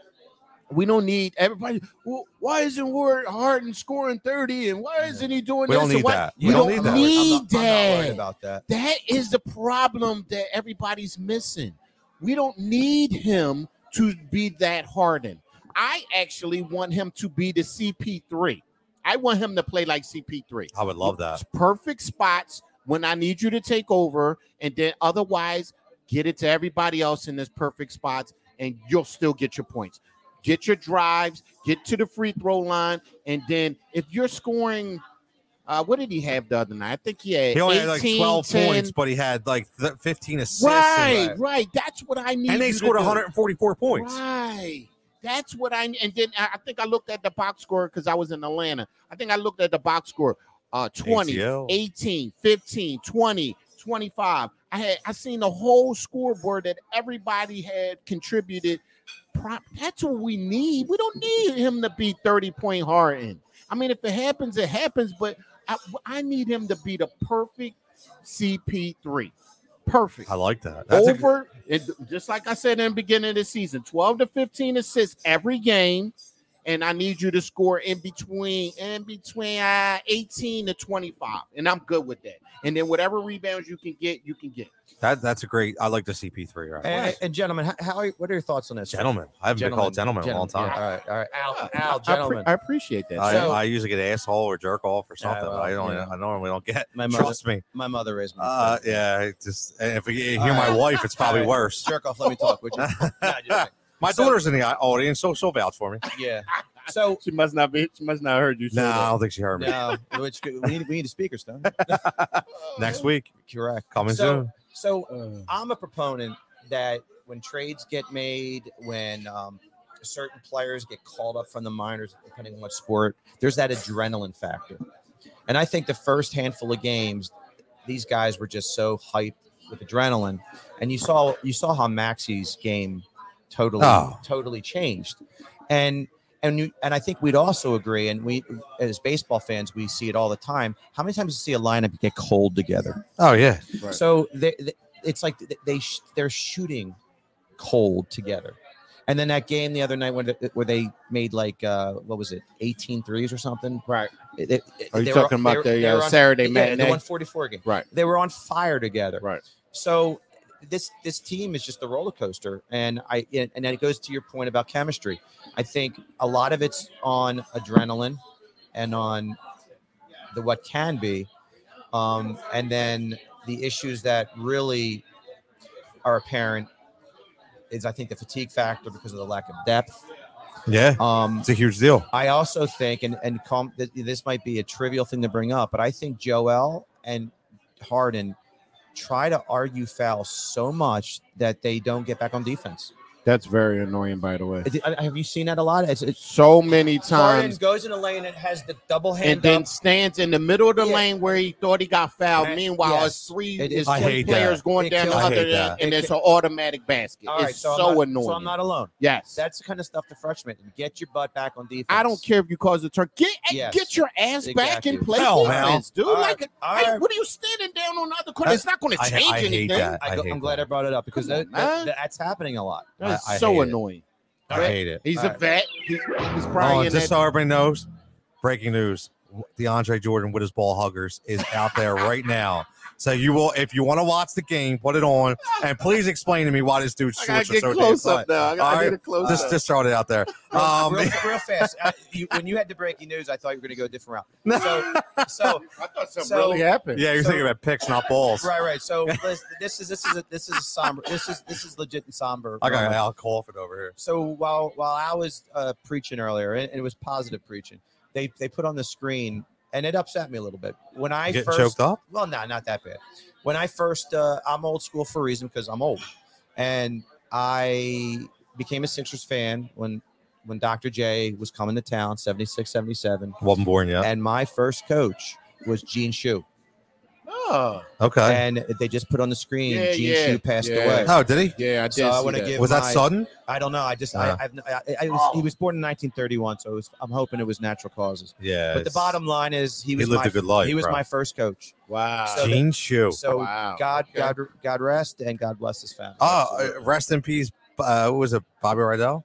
we don't need everybody. Well, why isn't Ward Harden scoring thirty, and why isn't he doing We this? don't need why- that. We We don't don't need, need that. I'm not, I'm not about that. That is the problem that everybody's missing. We don't need him to be that Harden. I actually want him to be the CP3. I want him to play like CP3 I would love that. perfect spots when I need you to take over, and then otherwise get it to everybody else in this perfect spots, and you'll still get your points. Get your drives, get to the free throw line, and then if you're scoring, uh, what did he have the other night? I think he had He only 18, had like 12 10. points, but he had like 15 assists. Right, right, That's what I need. and they scored 144 points. Right. That's what I and then I I think I looked at the box score because I was in Atlanta. I think I looked at the box score. Uh 20, ATL. 18, 15, 20, 25. I had I seen the whole scoreboard that everybody had contributed. Pro- That's what we need. We don't need him to be 30 point Harden. I mean, if it happens, it happens, but I, I need him to be the perfect CP3. Perfect I like that. That's a, over it, just like I said in the beginning of the season, 12 to 15 assists every game. And I need you to score in between in between uh, 18 to 25. And I'm good with that. And then whatever rebounds you can get, you can get. that, that's a great. I like the CP3. Right. And, and gentlemen, how, how what are your thoughts on this? Gentlemen. I haven't been called gentleman in a long time. Yeah, all right, all right. Al, I- Al, I, appre- gentlemen. I appreciate that. I, So- I usually get asshole or jerk off or something. well, I don't. yeah. I normally don't get. My mother- Trust me. My mother raised me. Uh, yeah. Just if you hear All my wife, it's probably All right. worse. Jerk off. Let me talk. Would you? Nah, just- My So- daughter's in the audience, so she'll vouch for me. yeah. So she must not be she must not heard you say No, I don't think she heard me. no, which we need we need a speaker, Stone. Next week, Correct. coming So- soon. So Uh, I'm a proponent that when trades get made, when um, certain players get called up from the minors, depending on what sport, there's that adrenaline factor. And I think the first handful of games, these guys were just so hyped with adrenaline. And you saw you saw how Maxey's game totally Oh. totally changed. And and you, and I think we'd also agree, and we as baseball fans, we see it all the time. How many times do you see a lineup get cold together? Oh yeah. Right. So they, they- it's like they- they sh- they're shooting cold together. And then that game the other night when it- where they made like uh what was it 18 threes or something? right. It- it- Are you they were- talking about they were- the they were uh, on- Saturday yeah, the matinee? 144 game. Right. They were on fire together. Right. So this this team is just a roller coaster, and I and it goes to your point about chemistry. I think a lot of it's on adrenaline and on the what can be, um, and then the issues that really are apparent is I think the fatigue factor because of the lack of depth. Yeah. Um, It's a huge deal. I also think, and and com- this might be a trivial thing to bring up, but I think Joel and Harden try to argue foul so much that they don't get back on defense. That's very annoying, by the way. It- Have you seen that a lot? It's, it's So many Harden times, goes in the lane and has the double hand and then up. stands in the middle of the Yeah. lane where he thought he got fouled. Right. Meanwhile, Yes. it's three It it's is- I three players that. going It down the kills- I other end, that. and It it's ki- an automatic basket. All right, it's so, so, not, annoying. So I'm not alone. yes, That's the kind of stuff the freshmen get your butt back on defense. I don't care if you cause a turn. Get Yes. get your ass back Exactly. and play Hell, man. dude. All right, Like, all hey, what are you standing down on the other court? I- It's not going to I- change I hate anything. that. I go, hate I'm glad. I brought it up because Come that, on, that- man. that's happening a lot. That's I- I so hate it. annoying. I Right. hate it. He's All a right. vet. He, he's Oh, probably in just that. so everybody knows, breaking news: DeAndre Jordan with his ball huggers is out there right now. So you will, if you want to watch the game, put it on, and please explain to me why this dude's I gotta shorts are get so close tight. up now. I, gotta, All I need right. a close Just, up. just throw it out there. Um, real, real fast. I, you, when you had the breaking news, I thought you were going to go a different route. So, so I thought something So- really happened. yeah, you're So- thinking about picks, not balls. right, right. So this, this is this is a, this is a somber. This is this is legit and somber. I got moment. Al Colford over here. So while while I was uh, preaching earlier, and it was positive preaching, they they put on the screen, and it upset me a little bit when I first. choked up? Well, no, not that bad. When I first, uh, I'm old school for a reason because I'm old, and I became a Sixers fan when when Dr. J was coming to town, 76, 77, Wasn't born yet. and my first coach was Gene Shue, Oh, Okay. and they just put on the screen Yeah, Gene yeah, Shue passed yeah. away. Oh, did he? yeah, I did. So I wanna that. give- Was that my- sudden? I don't know. I just Uh. I, I've, I, I was, he was born in 1931, so it was, I'm hoping it was natural causes. Yeah. But the bottom line is he He lived my, a good life, He was bro. my first coach. Wow. So the- Gene Shue. So Wow, God, okay. God, God rest and God bless his family. Oh, uh, rest in peace. Uh, who was it? Bobby Rydell?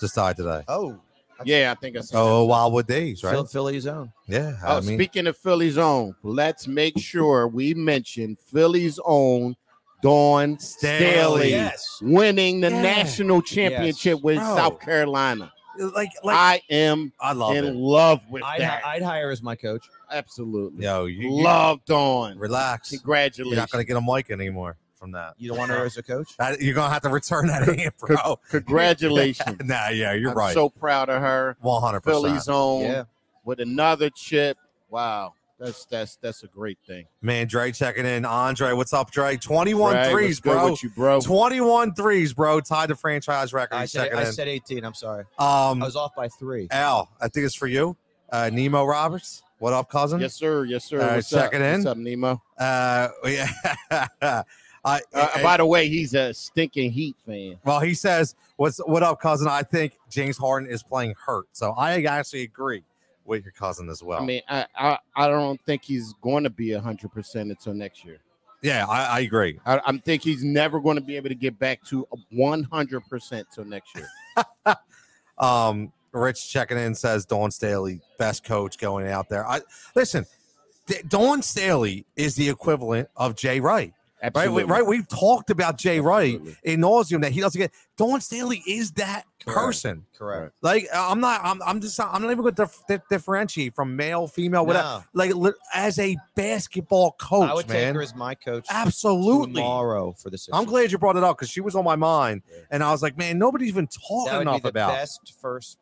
Just died today. oh, yeah, I think I saw Oh, that. Wildwood Days, right? Phil, Philly's own. Yeah. Oh, mean, speaking of Philly's own, let's make sure we mention Philly's own Dawn Staley. Staley Yes. winning the Yeah. national championship with Bro. South Carolina. like, like I, am I am love in it. love with I'd, that. I'd hire as my coach. Absolutely. Yo, you, you love Dawn. relax. You're not gonna get a mic anymore from that. You don't want her as a coach? That- You're gonna have to return that in, bro. Congratulations. nah, yeah, you're I'm right. so proud of her. One hundred Philly's percent. own Yeah. with another chip. Wow. That's that's that's a great thing. Man, Dre checking in. Andre, what's up, Dre? 21 Brad, threes, bro. with you, bro. 21 threes, bro. Tied the franchise record. I said, checking I in. said 18. I'm sorry. um, I was off by three. Al, I think it's for you. Uh, Nemo Roberts. What up, cousin? Yes, sir. Yes, sir. Uh, What's checking up? in. What's up, Nemo? Uh, yeah. I, Uh, I- by the way, he's a stinking Heat fan. well, he says, "What's what up, cousin?" I think James Harden is playing hurt, so I actually agree with your cousin as well. I mean, I, I I don't think he's going to be hundred percent until next year. yeah, I, I agree. I, I think he's never going to be able to get back to one hundred percent till next year. Um, Rich checking in says Dawn Staley, best coach going out there. I listen. Dawn Staley is the equivalent of Jay Wright, right? We, right? We've talked about Jay Wright Absolutely. in nauseum that he doesn't get. Dawn Staley is that Correct. person. Correct. Like I'm not. I'm. I'm just. I'm not even going to dif- dif- differentiate from male, female, whatever. No, Like li- as a basketball coach, I would man. take her as my coach Absolutely. tomorrow for the Sixers. I'm glad you brought it up because she was on my mind, Yeah. and I was like, man, nobody's even that talking would be enough the about. best first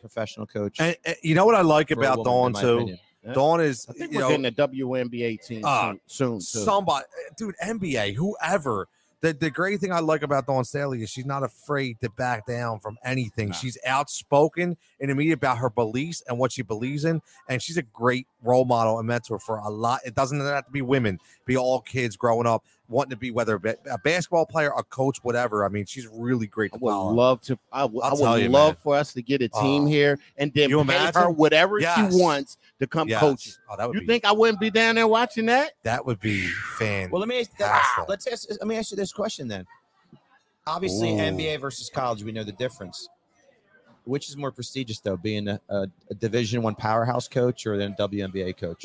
professional coach. And, and you know what I like about woman, Dawn too. opinion. Yeah. Dawn is I think you we're know getting a WNBA team Ah, soon. soon somebody, dude, NBA, whoever. The, the great thing I like about Dawn Staley is she's not afraid to back down from anything. She's outspoken in the media about her beliefs and what she believes in, and she's a great role model and mentor for a lot. It doesn't have to be women, be all kids growing up wanting to be whether a basketball player, a coach, whatever. I mean, she's really great I would follow. love to. I would, I I'll would tell you, love man. for us to get a team Oh. here and then You pay imagine? her whatever Yes. she wants to come Yes. coach. Oh, that would You be think I wouldn't be down there watching that? that would be fan. Well, let me ask, ah, Fantastic. let's ask, let me ask you this question then. Obviously, Ooh. NBA versus college, we know the difference. Which is more prestigious, though, being a, a, a Division One powerhouse coach or then WNBA coach?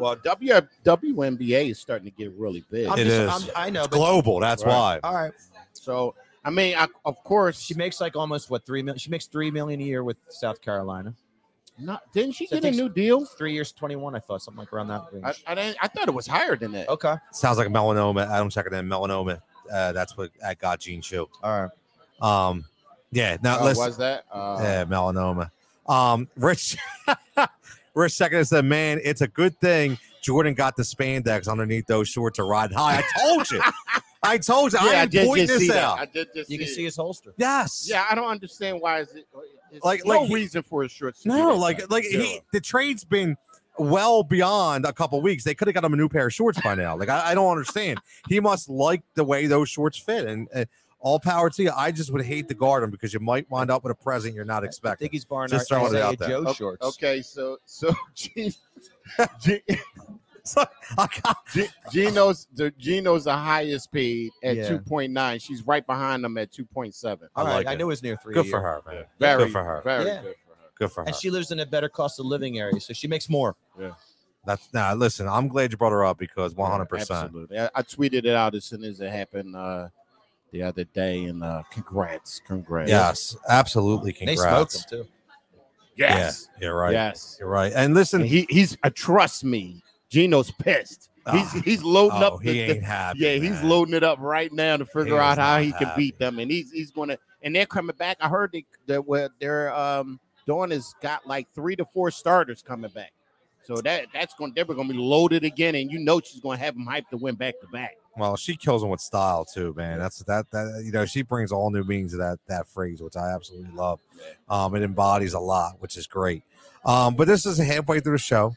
Well, w, WNBA is starting to get really big. I'm It just, is. I'm, I know, it's but global. That's Right. why. all right. So I mean, I, of course, She makes like almost what three million? She makes three million a year with South Carolina. not, didn't she So I get a think new deal? Three years, twenty-one. I thought something like around that range. I, I, didn't, I thought it was higher than that. okay, Sounds like melanoma. Adam checking in melanoma. Uh, that's what I got Gene Shue. all right. Um, yeah. Now Oh, listen. was that? Uh, Yeah, melanoma. Um, Rich, Rich second said, "Man, it's a good thing Jordan got the spandex underneath those shorts to ride high." I told you. I told you, I I did pointing just see this that. out. I did just You can see see it. his holster. Yes. Yeah, I don't understand why is it. It's Like- no like he- reason for his shorts. No, like tight. like Zero. he the trade's been well beyond a couple weeks. They could have got him a new pair of shorts by now. Like I, I don't understand. He must like the way those shorts fit, and uh, all power to you. I just would hate to guard him because you might wind up with a present you're not I expecting. think he's borrowing Just our throwing it out there. Joe shorts. Okay, so so G, G, So, G, Geno's the Geno's the highest paid at Yeah. two point nine. She's right behind him at two point seven. I All right, like I it. knew it was near three. good for her, man. Very good for her. Very Yeah. good for her. Good for her. And she lives in a better cost of living area, so she makes more. Yeah. That's now. listen, I'm glad you brought her up because 100. percent Absolutely. I, I tweeted it out as soon as it happened uh, the other day, and uh, congrats, congrats. Yes, absolutely. Congrats. They smoked Congrats. him too. yes, Yeah, you're right. yes. You're right. And listen, And he he's uh, trust me, Geno's pissed. He's Ah. he's loading oh, up. he the- the- ain't happy. yeah, he's loading it up right now to figure is out how not he can beat them, and he's he's gonna and they're coming back. I heard they that what they're um Dawn has got like three to four starters coming back, so that that's going they're going to be loaded again, and you know she's going to have them hyped to win back to back. Well, she kills him with style too, man. That's that that you know she brings all new meanings to that that phrase, which I absolutely love. Um, it embodies a lot, which is great. Um, but this is a halfway through the show.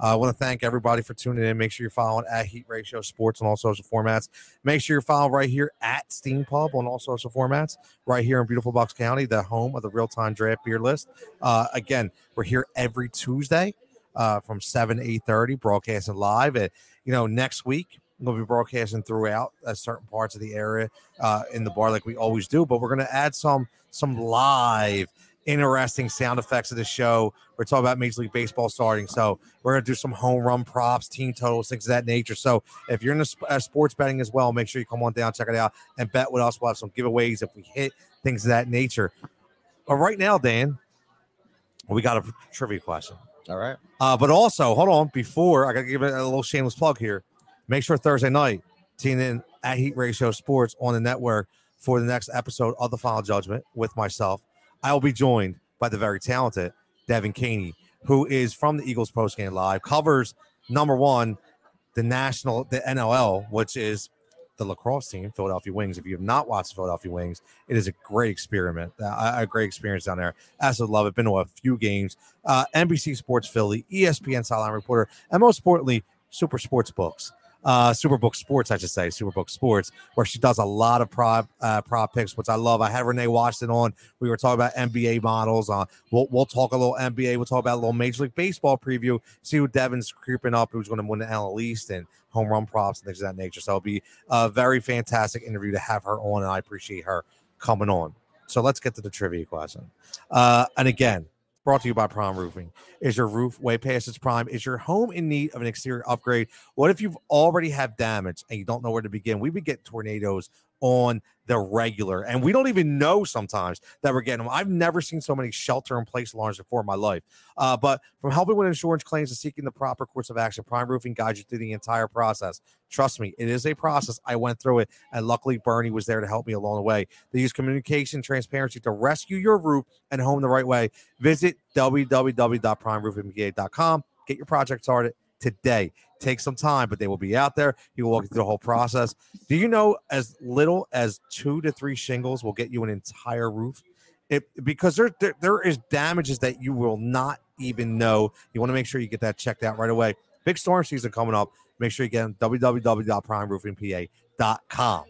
Uh, I want to thank everybody for tuning in. Make sure you're following at Heat Ratio Sports on all social formats. Make sure you're following right here at Steam Pub on all social formats, right here in beautiful Bucks County, the home of the real time draft beer list. Uh, again, we're here every Tuesday uh, from 7 to 8.30, broadcasting live. At, you know, next week, we'll be broadcasting throughout uh, certain parts of the area uh, in the bar like we always do, but we're going to add some some live interesting sound effects of the show. We're talking about Major League Baseball starting, so we're going to do some home run props, team totals, things of that nature. So if you're in uh, sports betting as well, make sure you come on down, check it out, and bet with us. We'll have some giveaways if we hit things of that nature. But right now, Dan, we got a trivia question. All right. Uh, but also, hold on, before I got to give it a little shameless plug here. Make sure Thursday night, tune in at Heat Ratio Sports on the network for the next episode of The Final Judgment with myself. I will be joined by the very talented Devin Caney, who is from the Eagles postgame live, covers number one, the national, the NLL, which is the lacrosse team, Philadelphia Wings. If you have not watched Philadelphia Wings, it is a great experiment, uh, a great experience down there. Absolutely love it. Been to a few games. Uh, NBC Sports Philly, ESPN sideline reporter, and most importantly, Super Sports Books. Uh, Superbook Sports, I should say, Superbook Sports, where she does a lot of prop uh, prop picks, which I love. I had Renee Washington on. We were talking about NBA models. Uh, we'll we'll talk a little NBA. We'll talk about a little Major League Baseball preview. See who Devin's creeping up, who's going to win the NL East and home run props and things of that nature. So it'll be a very fantastic interview to have her on, and I appreciate her coming on. So let's get to the trivia question. Uh, and again, brought to you by Prime Roofing. Is your roof way past its prime? Is your home in need of an exterior upgrade? What if you've already have damage and you don't know where to begin? We would get tornadoes on the regular, and we don't even know sometimes that we're getting them. I've never seen so many shelter in place alarms before in my life. Uh, but from helping with insurance claims to seeking the proper course of action, Prime Roofing guides you through the entire process. Trust me, it is a process. I went through it, and luckily Bernie was there to help me along the way. They use communication, transparency to rescue your roof and home the right way. Visit www.primeroofingpa.com. Get your project started today. Take some time, but they will be out there. He will walk you through the whole process. Do you know as little as two to three shingles will get you an entire roof? It, because there, there there is damages that you will not even know. You want to make sure you get that checked out right away. Big storm season coming up. Make sure you get on www.primeroofingpa.com.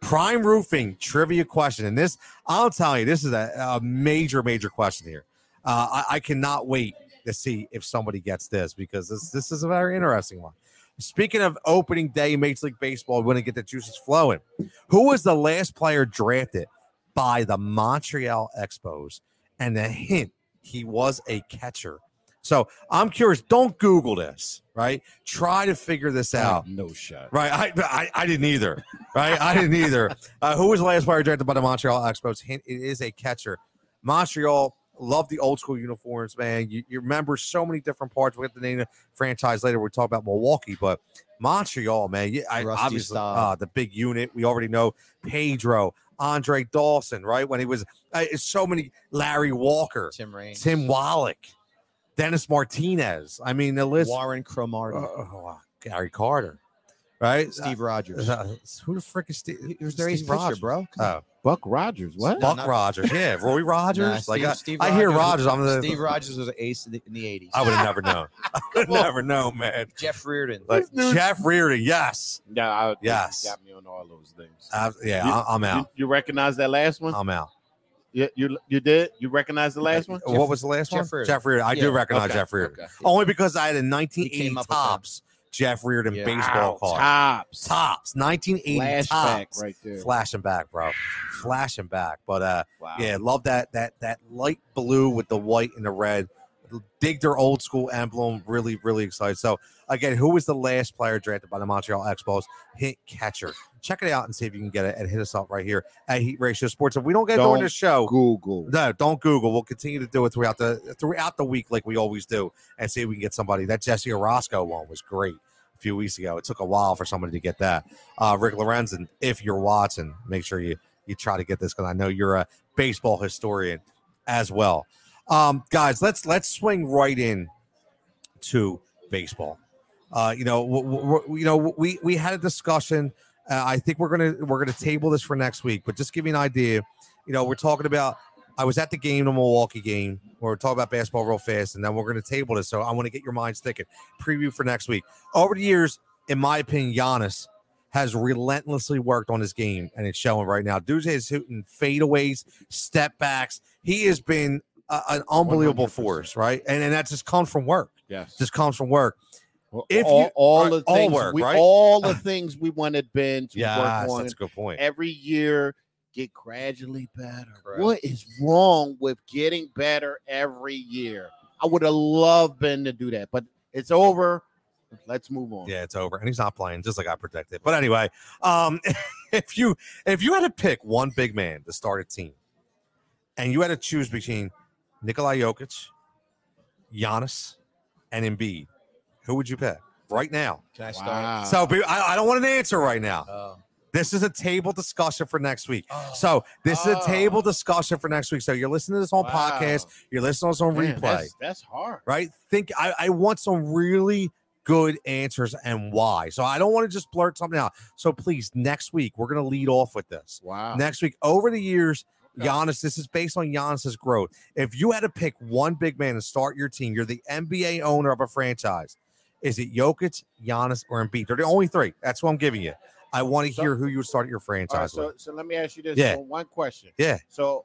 Prime Roofing trivia question, and this I'll tell you, this is a, a major, major question here. Uh, I, I cannot wait to see if somebody gets this because this this is a very interesting one. Speaking of opening day Major League Baseball, we want to get the juices flowing. Who was the last player drafted by the Montreal Expos? And the hint, he was a catcher. So I'm curious. Don't Google this, right? Try to figure this out. No shot. Right. I, I I didn't either. Right. I didn't either. Uh, who was the last player drafted by the Montreal Expos? Hint, it is a catcher. Montreal love the old school uniforms, man. You, you remember so many different parts. We'll get the name of the franchise later. We'll talk about Milwaukee, but Montreal, man. Yeah, I, Rusty obviously uh, the big unit. We already know Pedro, Andre Dawson, right? When he was uh, so many Larry Walker, Tim Raines. Tim Wallach, Dennis Martinez. I mean, the list Warren Cromartie. Oh, Gary Carter, right? Steve Rogers. Uh, who the frick is Steve? He was their Steve pitcher, Rogers? bro. Oh, Buck Rogers. What? Buck not- Rogers. Yeah, Roy Rogers. Nah, like Steve- I, Steve I hear Rogers- Rogers. I'm the. Steve Rogers was an ace in the, in the 80s. I would have never known. I would never known, man. Jeff Reardon. Like Jeff Reardon. Yes. Yeah, I, Yes. got me on all those things. Uh, yeah, You- I, I'm out. you recognize that last one? I'm out. you, you you did? You recognize the last one? what was the last Jeff one? Reardon. Jeff Reardon. I do recognize okay, Jeff Reardon. okay. Only because I had a He 1980 came up with Topps Jeff Reardon Yeah. baseball card. Topps. Topps. 1980 Flashback Topps. right there. Flashing back, bro. Flashing back. But uh Wow. yeah, love that that that light blue with the white and the red. Dig their old school emblem. Really, really excited. So again, who was the last player drafted by the Montreal Expos? Hit catcher. Check it out and see if you can get it and hit us up right here at Heat Ratio Sports. If we don't get it during Don't the show, Google. no, don't Google. We'll continue to do it throughout the throughout the week, like we always do, and see if we can get somebody. That Jesse Orosco one was great a few weeks ago. It took a while for somebody to get that. Uh, Rick Lorenzen, if you're watching, make sure you you try to get this because I know you're a baseball historian as well. Um, guys, let's let's swing right in to baseball. Uh, you know, w- w- w- you know, we we had a discussion. Uh, I think we're gonna we're gonna table this for next week, but just give you an idea. You know, we're talking about. I was at the game, the Milwaukee game. where We're talking about basketball real fast, and then we're going to table this. So I want to get your minds thinking. Preview for next week. Over the years, in my opinion, Giannis has relentlessly worked on his game, and it's showing right now. Dude is shooting fadeaways, step backs. He has been an unbelievable 100%. force, right? And and that just comes from work. Yes. Just comes from work. Well, if all, you- all the all things work, we, right? all the things we wanted Ben to Yeah, work on that's a good point. every year get gradually better. Correct. What is wrong with getting better every year? I would have loved Ben to do that, but it's over. Let's move on. Yeah, it's over, and he's not playing, just like I predicted. But anyway, um, if you if you had to pick one big man to start a team, and you had to choose between Nikolai Jokic, Giannis, and Embiid, who would you pick right now? Can I start? Wow. So be- I, I don't want an answer right now. Oh. This is a table discussion for next week. Oh. So this is a Oh. table discussion for next week. So you're listening to this on Wow. podcast, you're listening to this on Man, replay. That's, that's hard. right? Think I, I want some really good answers and why. So I don't want to just blurt something out. So please, next week we're gonna lead off with this. Wow. Next week, over the years, Okay. Giannis, this is based on Giannis's growth. If you had to pick one big man to start your team, you're the NBA owner of a franchise. Is it Jokic, Giannis, or Embiid? They're the only three. That's what I'm giving you. I want to So- hear who you would start your All right, franchise so, with. so let me ask you this. Yeah. So one question. Yeah. So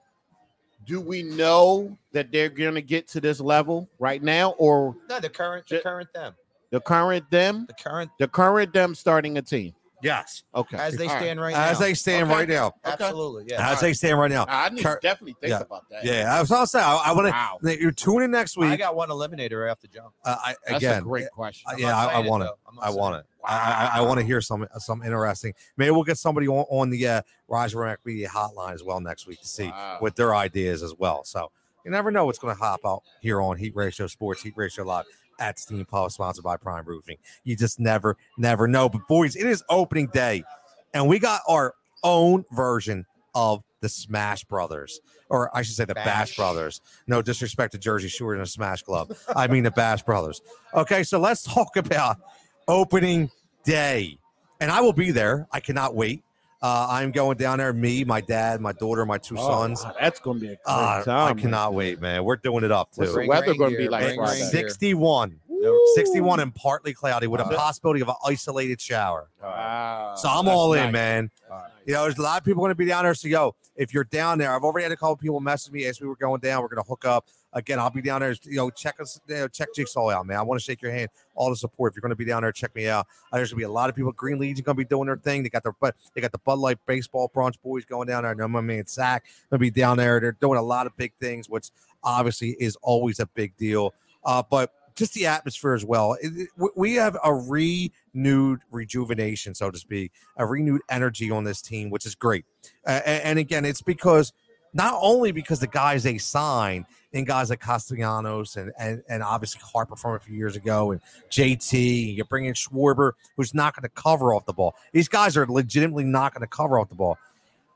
do we know that they're going to get to this level right now or No, the current, the Ju- current them, the current them, the current the current them starting a team? Yes. Okay. as they All right. stand right now. As they stand Okay. right now. Okay. Absolutely, yeah. As they stand right now. I need Cur- to definitely think yeah. about that. Yeah. I was also saying, I, I want to. Wow. You're tuning next week. I got one eliminator after jump. uh, I, That's again, a great question. Uh, I'm yeah, not I- I saying want it. though. I'm not I saying want it. I, I, I want to hear some some interesting. Maybe we'll get somebody on, on the uh, Rise Rack Media hotline as well next week to see Wow. what their ideas as well. So you never know what's going to hop out here on Heat Ratio Sports, Heat Ratio Live at Steam Pub, sponsored by Prime Roofing. You just never, never know. But boys, it is opening day, and we got our own version of the Smash Brothers, or I should say the Bash, Bash. Brothers. No disrespect to Jersey Shore and the Smash Club. I mean the Bash Brothers. Okay, so let's talk about opening day. And I will be there. I cannot wait. Uh, I'm going down there. Me, my dad, my daughter, my two Oh, sons. wow, that's going to be a great Uh, I time. cannot wait, man. We're doing it up What's too. the weather gonna be like bring Friday? rain gear. 61. 61 and partly cloudy with a possibility of an isolated shower. Wow. So I'm That's all in, nice. man. Nice. You know, there's a lot of people going to be down there. So, yo, if you're down there, I've already had a couple people message me as we were going down. We're going to hook up again. I'll be down there. You know, check us, you know, check Jigsaw out, man. I want to shake your hand. All the support. If you're going to be down there, check me out. Uh, there's going to be a lot of people. Green Legion going to be doing their thing. They got their, but they got the Bud Light baseball brunch boys going down there. I know my man Zach going to be down there. They're doing a lot of big things, which obviously is always a big deal. Uh, but just the atmosphere as well. We- have a renewed rejuvenation, so to speak, a renewed energy on this team, which is great. Uh, and again, it's because not only because the guys they sign and guys like Castellanos and and and obviously Harper from a few years ago and JT, you bring in Schwarber, who's not going to cover off the ball. These guys are legitimately not going to cover off the ball,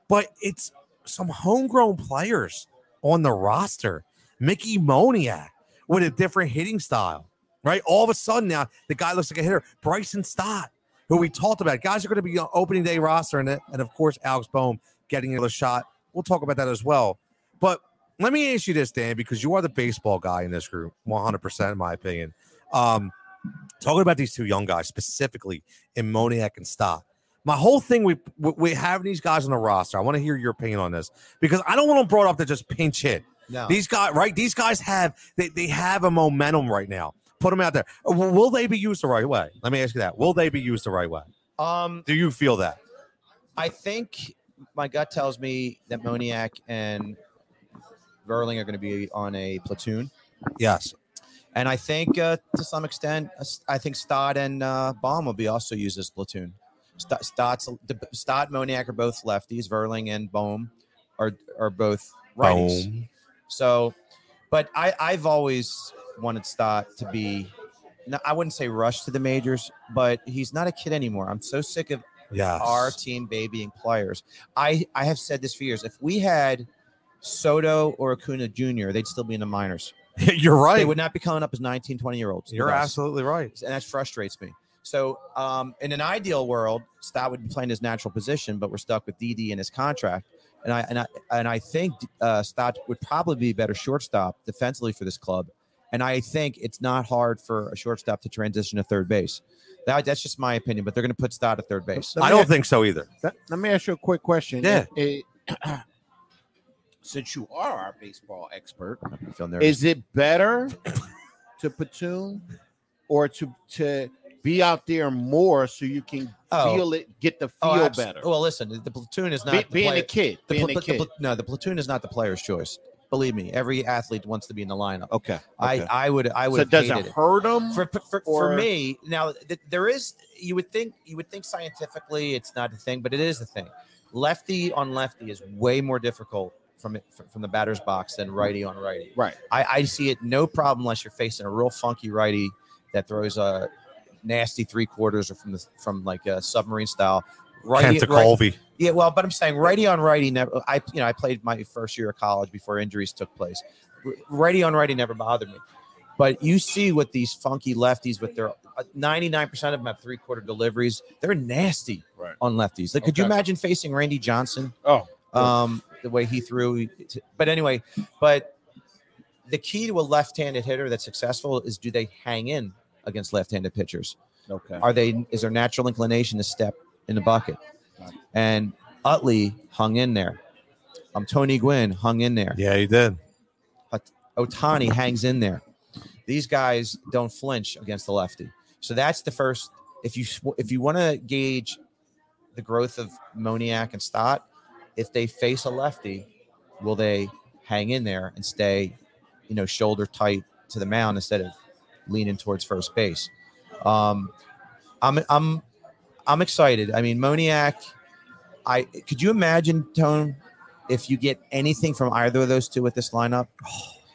but it's some homegrown players on the roster. Mickey Moniak with a different hitting style, right? All of a sudden now the guy looks like a hitter. Bryson Stott, who we talked about. Guys are going to be on opening day roster, and, and of course, Alex Bohm getting another shot. We'll talk about that as well. But let me ask you this, Dan, because you are the baseball guy in this group, 100%, in my opinion. Um, talking about these two young guys, specifically in Moniak and Stott. My whole thing, we we have these guys on the roster. I want to hear your opinion on this because I don't want them brought up to just pinch hit. No. These guys, right? These guys have they, they have a momentum right now. Put them out there. Will they be used the right way? Let me ask you that. Will they be used the right way? um, Do you feel that? I think my gut tells me that Moniak and Vierling are going to be on a platoon. Yes. And I think uh, to some extent, uh, I think Stott and uh, Bohm will be also used as platoon. Stott, Stott's, Stott, Moniak are both lefties. Vierling and Bohm are are both righties. Boom. So, but I I've always wanted Stott to be. No, I wouldn't say rush to the majors, but he's not a kid anymore. I'm so sick of Yes. our team babying players. I I have said this for years. If we had Soto or Acuna Jr., they'd still be in the minors. You're right. They would not be coming up as 19, 20 year olds. You're absolutely right. and that frustrates me. So, um, in an ideal world, Stott would be playing his natural position, but we're stuck with Didi in his contract. And I and I and I think uh, Stott would probably be a better shortstop defensively for this club. And I think it's not hard for a shortstop to transition to third base. That, that's just my opinion, but they're going to put Stott at third base. I don't think so either. Let, let me ask you a quick question. Yeah. It- it- since you are our baseball expert, I is it better to platoon or to to be out there more so you can Oh. feel it, get the Oh, feel abs- better? Well, listen, the platoon is not Be- the being player- a kid, the being pl- a the kid. pl- no, the platoon is not the player's choice. Believe me, every athlete wants to be in the lineup. okay. I, okay. I would I would so does it hurt them? for for, for, or- for me now th- there is you would think you would think scientifically it's not a thing but it is a thing lefty on lefty is way more difficult from it from the batter's box than righty on righty right. I, I see it no problem unless you're facing a real funky righty that throws a nasty three quarters or from the from like a submarine style righty, Kenta right- Colby. yeah, well, but I'm saying righty on righty never. I you know I played my first year of college before injuries took place. Righty on righty never bothered me, but you see what these funky lefties with their 99 percent of them have three quarter deliveries. They're nasty Right. on lefties. Like, could you imagine facing Randy Johnson? Oh, Um, the way he threw. But anyway, but the key to a left-handed hitter that's successful is do they hang in against left-handed pitchers? okay. are they is their natural inclination to step in the bucket and utley hung in there um tony gwynn hung in there Yeah, he did. otani hangs in there these guys don't flinch against the lefty so that's the first if you if you want to gauge the growth of moniak and stott if they face a lefty will they hang in there and stay you know shoulder tight to the mound instead of leaning towards first base? Um i'm i'm i'm excited. I mean moniak i could you imagine tone if you get anything from either of those two with this lineup?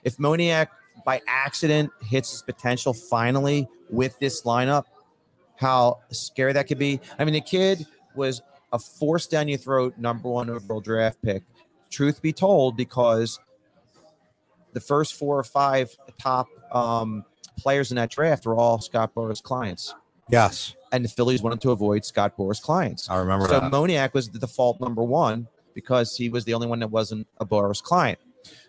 If moniak by accident hits his potential finally with this lineup how scary that could be. I mean the kid was a force down your throat number one overall draft pick truth be told because the first four or five top um, players in that draft were all Scott Boras clients, Yes, and the Phillies wanted to avoid Scott Boras clients. I remember So that. Moniak was the default number one because he was the only one that wasn't a Boras client.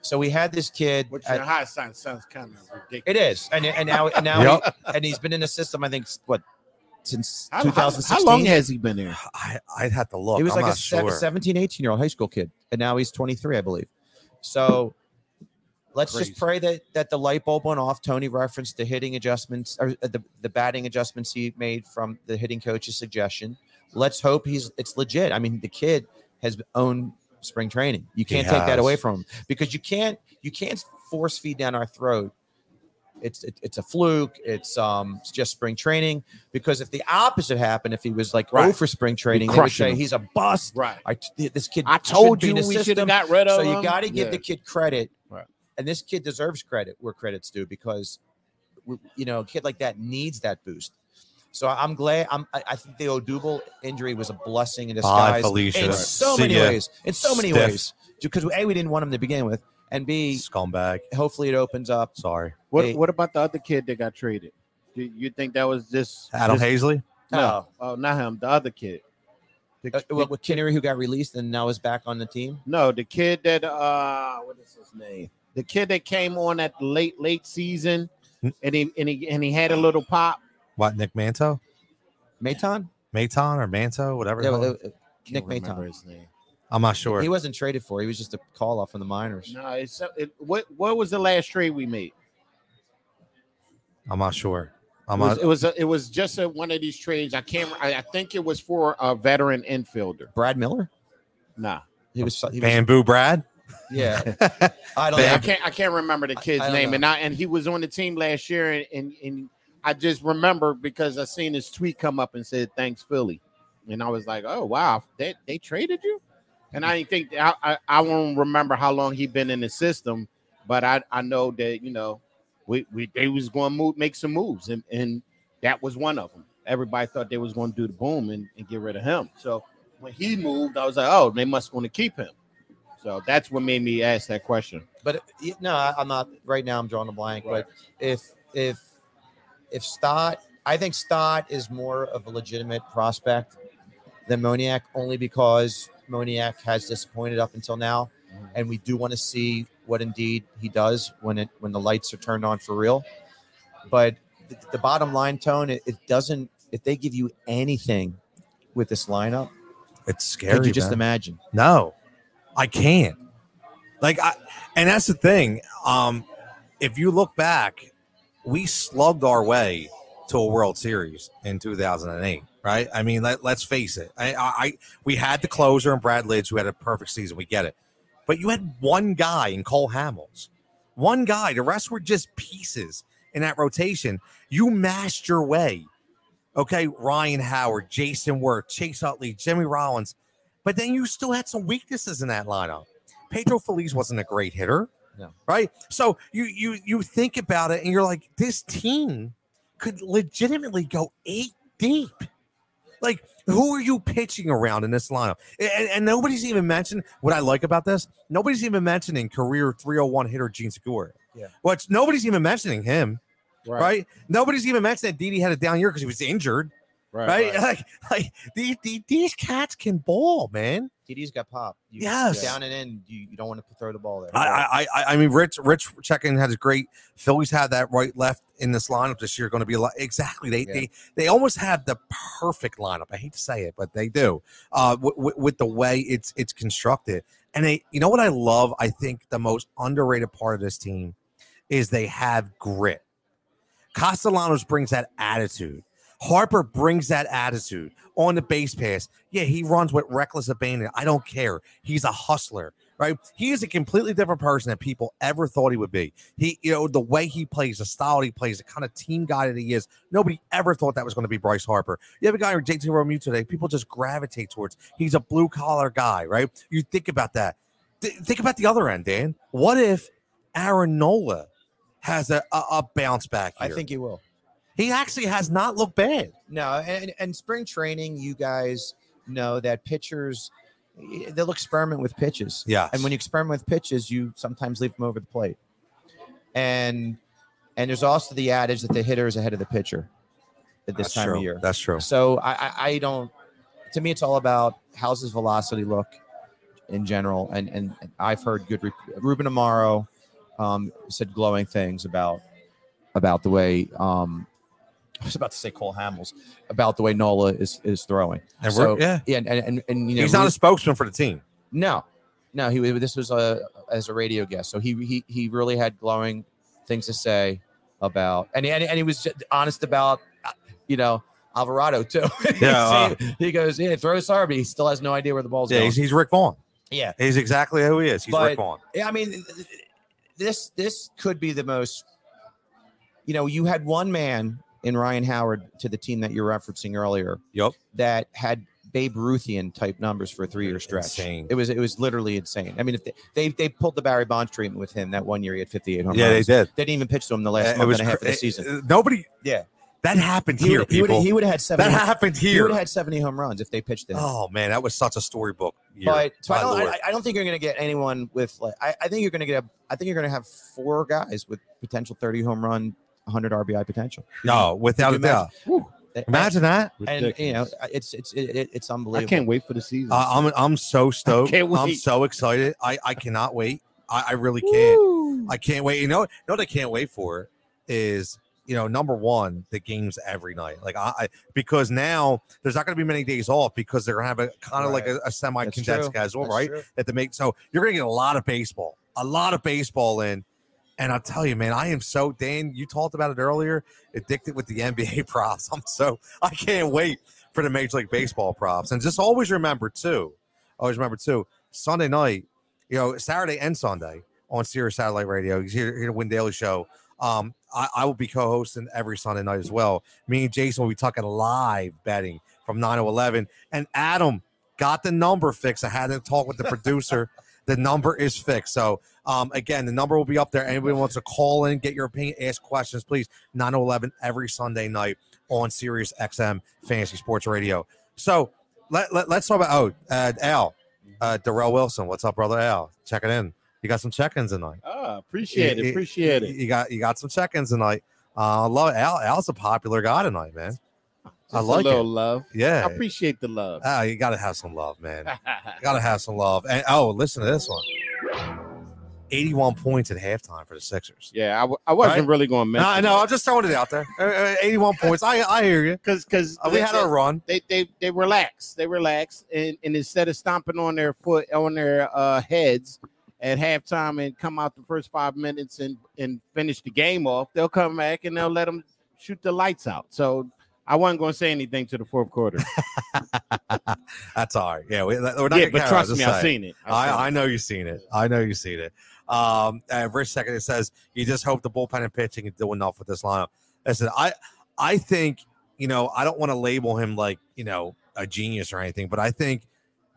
So we had this kid. Which at- in high science sounds kind of ridiculous. it is, and and now and now Yep. he, and he's been in the system. I think what since How, how, 2016. how long has he been there? I, I'd have to look. he was I'm like a sure. 17, 18 year old high school kid, and now he's 23, I believe. So let's Crazy. just pray that that the light bulb went off. Tony referenced the hitting adjustments or uh, the, the batting adjustments he made from the hitting coach's suggestion. Let's hope he's it's legit. I mean, the kid has owned spring training. You can't take that away from him because you can't you can't force feed down our throat. It's it, it's a fluke. It's um it's just spring training. Because if the opposite happened, if he was like Right. oh for spring training, they would say him. he's a bust. Right. I this kid. I told you we should have got rid of So him. you got to give Yeah. the kid credit, Right. and this kid deserves credit where credit's due because you know a kid like that needs that boost. So I'm glad. I'm. I, think the Odubel injury was a blessing in Bye, disguise Felicia. in so many ways. In so many Stiff. ways, because a we didn't want him to begin with, and b Scumbag. hopefully it opens up. Sorry. What Hey. What about the other kid that got traded? Do you think that was just Adam just- Haseley. No, oh, not him. The other kid. The, Uh, well, with Kingery, who got released and now is back on the team. no, the kid that uh, what is his name? The kid that came on at the late late season, Hmm. and he and he and he had a little pop. What Nick Manto, Maton? Maton or Manto, whatever. Yeah, the hell- uh, Can't Nick remember Maton. his name. I'm not sure. He wasn't traded for. He was just a call off from the minors. No, it's it, what what was the last trade we made? I'm not sure. I'm It was not. it was, a, it was just a, one of these trades. I can't. I, I think it was for a veteran infielder. Brad Miller? Nah, He was. He was Bamboo Brad. yeah. I don't I can't. I can't remember the kid's I don't name, know. and I and he was on the team last year, and, and and I just remember because I seen his tweet come up and said thanks Philly, and I was like, oh wow, they they traded you, and I didn't think I I, I won't remember how long he'd been in the system, but I I know that you know we we they was going to move make some moves, and and that was one of them. Everybody thought they was going to do the boom and, and get rid of him. So when he moved, I was like, oh, they must want to keep him. So that's what made me ask that question. But no, I- I'm not. Right now, I'm drawing a blank. But if if if Stott, I think Stott is more of a legitimate prospect than Moniak only because Moniak has disappointed up until now, and we do want to see what indeed he does when it when the lights are turned on for real. But the, the bottom line, tone, it, it doesn't. If they give you anything with this lineup, It's scary. could you just man. imagine? No, I can't. Like I, and that's the thing. Um, if you look back, we slugged our way to a World Series in 2008, right? I mean, let, let's face it. I, I, I we had the closer and Brad Lidge who had a perfect season. We get it, but you had one guy in Cole Hamels, one guy. The rest were just pieces in that rotation. You mashed your way. Okay, Ryan Howard, Jayson Werth, Chase Utley, Jimmy Rollins. But then you still had some weaknesses in that lineup. Pedro Feliz wasn't a great hitter. No. Right. So you you you think about it and you're like, this team could legitimately go eight deep. Like, who are you pitching around in this lineup? And, and nobody's even mentioned what I like about this. Nobody's even mentioning career 301 hitter Jean Segura. Yeah. Which nobody's even mentioning him, right? Nobody's even mentioning that Didi had a down year because he was injured right? Like, like these, these these cats can ball, man. TD's got pop. You, Yes. Down and in, you, you don't want to throw the ball there. I, I, I, I mean, Rich, Rich checking has a great. Phillies had that right left in this lineup this year. Going to be a lot exactly. They, Yeah. they, they almost have the perfect lineup. I hate to say it, but they do. Uh, with, with, with the way it's it's constructed, and they, you know what I love. I think the most underrated part of this team is they have grit. Castellanos brings that attitude. Harper brings that attitude on the base pass. Yeah, he runs with reckless abandon. I don't care. He's a hustler, right? He is a completely different person than people ever thought he would be. He, you know, the way he plays, the style he plays, the kind of team guy that he is. Nobody ever thought that was going to be Bryce Harper. You have a guy like JT Realmuto today. People just gravitate towards. He's a blue collar guy, right? You think about that. Th- think about the other end, Dan. What if Aaron Nola has a, a, a bounce back I think he will. He actually has not looked bad. No, and, and spring training, you guys know that pitchers they'll experiment with pitches. Yeah. And when you experiment with pitches, you sometimes leave them over the plate. And and there's also the adage that the hitter is ahead of the pitcher at this That's time true. of year. That's true. So I, I I don't to me it's all about how's his velocity look in general. And and I've heard good rep- Ruben Amaro um, said glowing things about about the way um, I was about to say Cole Hamels about the way Nola is is throwing. And So, yeah, Yeah, and, and, and, and you know he's not a spokesman for the team. no, no. He this was a as a radio guest, so he he he really had glowing things to say about, and and, and he was just honest about, uh, you know, Alvarado too. Yeah, See, he goes, yeah, throw Sarby. He still has no idea where the ball's Yeah, going. he's, he's Rick Vaughn. yeah, He's exactly who he is. He's But- Rick Vaughn. yeah. I mean, this this could be the most. You know, you had one man in Ryan Howard to the team that you're referencing earlier Yep. that had Babe Ruthian type numbers for a three year stretch. Insane. It was it was literally insane. I mean, if they, they they pulled the Barry Bonds treatment with him that one year, he had 58 home Yeah, they runs. did. They didn't even pitch to him the last Uh, month and a half cr- of the season. uh, Nobody. Yeah. That happened He here, would, he would, people. he would have had 70. that happened here. he would have had 70 home runs if they pitched him. Oh man, that was such a storybook. Year. but so I don't, I, I don't think you're going to get anyone with like I, I think you're going to get a, I think you're going to have four guys with potential 30 home run, 100 RBI potential. no, without a doubt. Imagine that. and you know it's it's it, it- it's I unbelievable. can't wait for the season. Uh, I'm I'm so stoked. can't I'm so excited. I I cannot wait. I, I really can't. I can't wait. You know, you know what I can't wait for is you know number one the games every night. Like I, I because now there's not going to be many days off because they're going to have a kind of like a, a semi condensed true. schedule, That's right? true. That to make so you're going to get a lot of baseball, a lot of baseball in. And I'll tell you, man, I am so Dan. You talked about it earlier. Addicted with the NBA props. I'm so I can't wait for the Major League Baseball props. And just always remember too, always remember too, Sunday night, you know, Saturday and Sunday on Sirius Satellite Radio, here, here to Win Daily Show. Um, I, I will be co-hosting every Sunday night as well. Me and Jason will be talking live betting from 9 to 11. And Adam got the number fixed. I had to talk with the producer. the number is fixed. So um, again, the number will be up there. Anybody wants to call in, get your opinion, ask questions, please. 9 to 11 every Sunday night on Sirius XM Fantasy Sports Radio. So let, let, us talk about oh uh, Al, uh, Darrell Wilson. What's up, brother Al? Checking in. You got some check-ins tonight. Ah, appreciate You- it. you- Appreciate it. You got you got some check-ins tonight. Uh, I love Al. Al's a popular guy tonight, man. I Just like a little it. love. Yeah. I appreciate the love. Ah, you got to have some love, man. You got to have some love. And oh, listen to this one. 81 points at halftime for the Sixers. yeah, I, w- I wasn't Right? really going to No. I know. I'm just throwing it out there. Uh, uh, 81 points. I I hear you. because because Uh, we had our run. they they they relax. They relax, and, and instead of stomping on their foot on their uh, heads at halftime and come out the first five minutes and and finish the game off, they'll come back and they'll let them shoot the lights out. So I wasn't going to say anything to the fourth quarter. That's all right. Yeah, we, we're not yeah, but trust me, I've seen it. I've seen I, I know you've seen it. I know you've seen it. Um, and for second, it says you just hope the bullpen and pitching can do enough with this lineup. Listen, I I think you know I don't want to label him like you know a genius or anything, but I think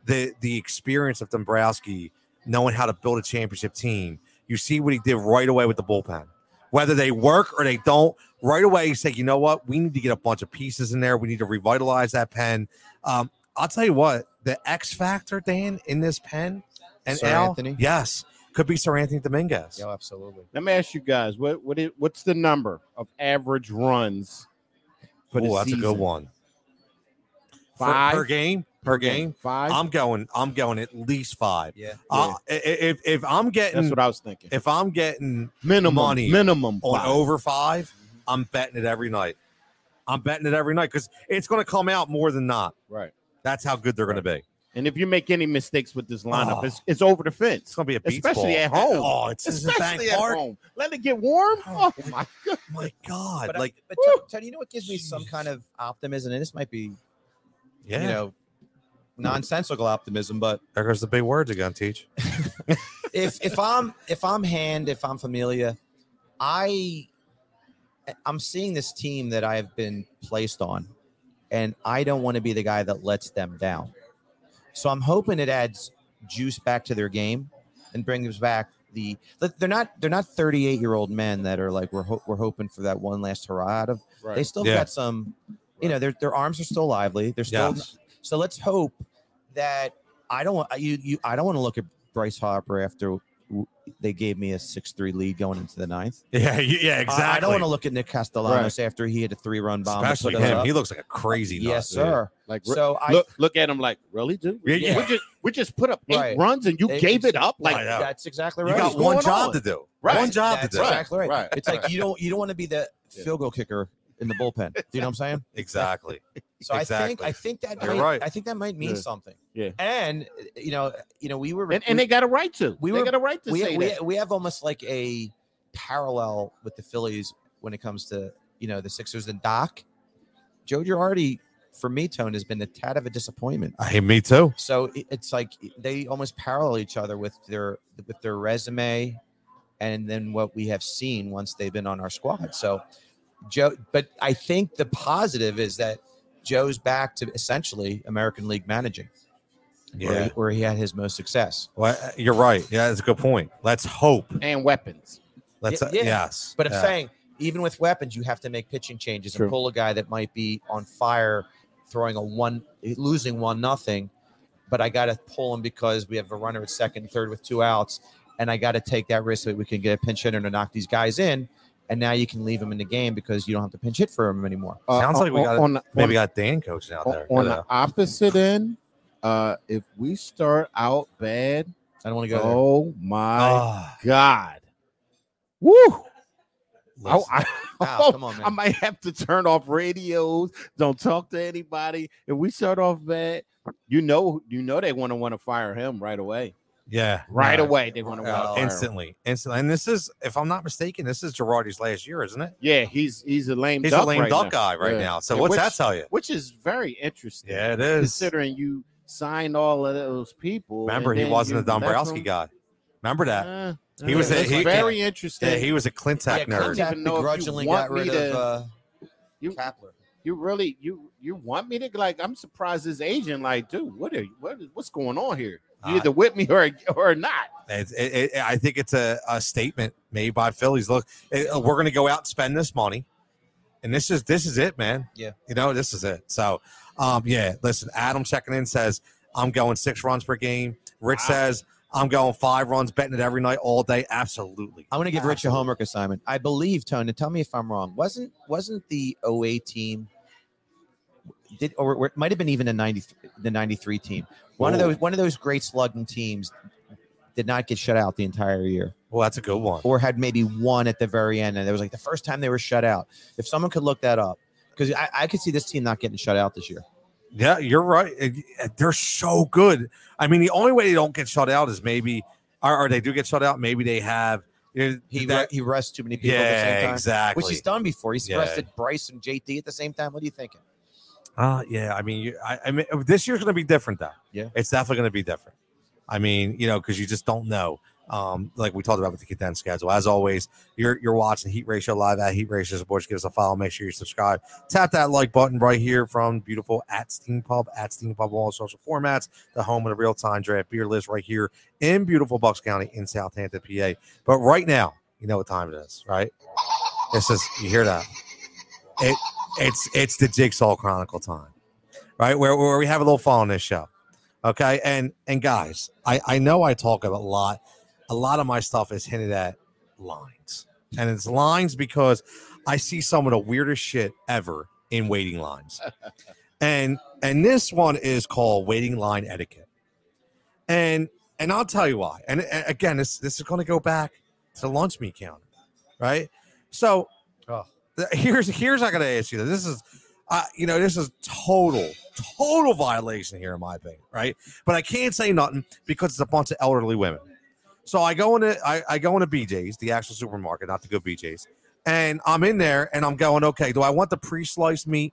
the the experience of Dombrowski knowing how to build a championship team. You see what he did right away with the bullpen. Whether they work or they don't, right away he said, "You know what? We need to get a bunch of pieces in there. We need to revitalize that pen." Um, I'll tell you what, the X factor, Dan, in this pen and Sir Al, Anthony? yes, could be Seranthony Dominguez. Yeah, absolutely. Let me ask you guys what what is, what's the number of average runs for Oh, that's a good season? one. For- Five per game, per game. Five. I'm going. I'm going at least five. Yeah. Uh, i- i- if if I'm getting That's what I was thinking. if I'm getting minimum money minimum on five. over five, I'm betting it every night. I'm betting it every night because it's going to come out more than not. right. That's how good they're going to be. And if you make any mistakes with this lineup, Oh. it's it's over the fence. It's going to be a beach Especially ball. at home. Oh, it's it's a bank Especially at park. home. Let it get warm. Oh, Oh my god. My God, But, like but Tony, Tony, you know what gives me some kind of optimism, and this might be, yeah. you know, nonsensical optimism, but there goes the big words again. Teach. if if I'm if I'm hand, if I'm Familia, I I'm seeing this team that I've been placed on, and I don't want to be the guy that lets them down. So I'm hoping it adds juice back to their game and brings back the. They're not they're not 38 year old men that are like we're ho- we're hoping for that one last hurrah out of. Right. They still Yeah. got some, you know, their their arms are still lively. They're still Yes. so let's hope that I don't want you you I don't want to look at Bryce Harper after they gave me a six three lead going into the ninth. Yeah. Yeah. Exactly. I, don't want to look at Nick Castellanos after he had a three run bomb. Especially him. He looks like a crazy. nut, yes, dude. sir. Like So I look look at him like really, dude. Yeah, We- yeah. We just we just put up eight Right. runs and you It- gave it up. Like know. that's exactly You right. got one job on? to do. Right. One job That's to do. exactly right. Right. It's like you don't you don't want to be the Yeah. field goal kicker in the bullpen. Do you know what I'm saying? Exactly. So I think I think that You're might, right. I think that might mean Yeah. something. Yeah. And you know, you know, we were and, and they got a right to. we they were- got a right to we, say we, that. we have almost like a parallel with the Phillies when it comes to you know the Sixers and Doc. Joe Girardi, for me, Tone has been a tad of a disappointment. Hey, me too. So it- it's like they almost parallel each other with their with their resume, and then what we have seen once they've been on our squad. So Joe, but I think the positive is that Joe's back to essentially American League managing, where, he, where he had his most success. Well, you're right. Yeah, that's a good point. Let's hope. and weapons. Let's. Yeah, uh, yeah. Yes. But I'm Yeah. saying, even with weapons, you have to make pitching changes True. and pull a guy that might be on fire, throwing a one, losing one nothing. But I got to pull him because we have a runner at second, third with two outs, and I got to take that risk so that we can get a pinch hitter to knock these guys in. And now you can leave him in the game because you don't have to pinch hit for him anymore. Uh, Sounds like we on- got on, maybe on, got Dan coaching out on- there. on Yeah. the opposite end. Uh, if we start out bad, I don't want to go there. oh my Ah, god, woo! I, listen. I, Wow, come on, man. I might have to turn off radios. Don't talk to anybody. If we start off bad, you know, you know they want to want to fire him right away. Yeah, Right yeah. away, they want to Uh, want to fire him. instantly, instantly. And this is, if I'm not mistaken, this is Girardi's last year, isn't it? Yeah, he's he's a lame. He's duck a lame right duck now. guy right Yeah. now. So Yeah, what's which, that tell you? Which is very interesting. Yeah, it is. Considering you signed all of those people. Remember, he wasn't a Dombrowski guy. Remember that? Uh, He was uh, a- he- very interesting. Yeah, he was a Klentak Yeah, nerd. Klentak even know if you begrudgingly got rid to- of uh, you, Kapler. you really you you want me to like? I'm surprised his agent like, dude, what are you, what is what's going on here? You Uh, either with me or or not. It's, it, it, I think it's a, a statement made by Phillies. Look, it- we're going to go out and spend this money, and this is this is it, man. Yeah. you know this is it. So, um, yeah. Listen, Adam checking in says I'm going six runs per game. Rich Wow. says I'm going five runs, betting it every night, all day. Absolutely. I'm going to give Rich a homework assignment. I believe Tony. Tell me if I'm wrong. Wasn't wasn't the OA team? Did or, it might have been even the 90 the 93 team. One of those one of those great slugging teams did not get shut out the entire year, Well, that's a good one. or had maybe one at the very end, and it was like the first time they were shut out. If someone could look that up, because I, I could see this team not getting shut out this year. Yeah, you're right. Eh, eh, they're so good. I mean, the only way they don't get shut out is maybe, or, or they do get shut out. Maybe they have. You know, He that- re- he rests too many people at the same yeah, time, exactly. which he's done before. He's Yeah. rested Bryce and JT at the same time. What are you thinking? Uh, yeah. I mean, you, I, I mean, this year's going to be different, though. Yeah. it's definitely going to be different. I mean, you know, because you just don't know. Um, like we talked about with the condensed schedule. As always, you're you're watching Heat Ratio live at Heat Ratio Sports. Give us a follow. Make sure you subscribe. Tap that like button right here from beautiful at Steam Pub at Steam Pub all social formats. The home of the real time draft beer list right here in beautiful Bucks County in Southampton, PA. But right now, you know what time it is, right? This is you hear that? It it's it's the Jigsaw Chronicle time, right? Where where we have a little fun on this show, okay? And and guys, I I know I talk a lot. A lot of my stuff is hinted at lines, and it's lines because I see some of the weirdest shit ever in waiting lines, and and this one is called waiting line etiquette, and and I'll tell you why. And, and again, this this is going to go back to the lunch meat counter, right? So Oh. Here's here's I got to ask you. This is, uh, you know, this is total total violation here in my opinion, right? But I can't say nothing because it's a bunch of elderly women. So I go into I, I go into BJ's, the actual supermarket, not the good BJ's, and I'm in there and I'm going, okay, do I want the pre-sliced meat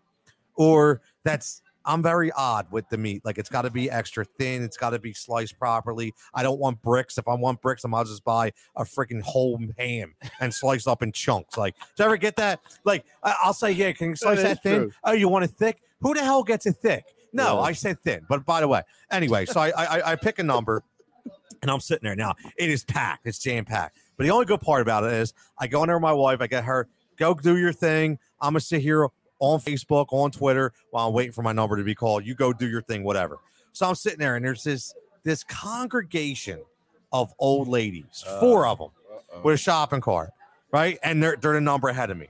or that's I'm very odd with the meat. Like it's got to be extra thin. It's got to be sliced properly. I don't want bricks. If I want bricks, I might just buy a freaking whole ham and slice up in chunks. Like, do you ever get that? Like, I'll say, yeah, can you slice That that, thin? true. Oh, you want it thick? Who the hell gets it thick? No, Yeah. I said thin. But by the way, anyway, so I, I I pick a number, and I'm sitting there now. It is packed. It's jam packed. But the only good part about it is I go in there with my wife. I get her go do your thing. I'm gonna sit here on Facebook, on Twitter, while I'm waiting for my number to be called. You go do your thing, whatever. So I'm sitting there, and there's this this congregation of old ladies, uh, four of them Uh-oh. with a shopping cart, right? And they're they're the number ahead of me.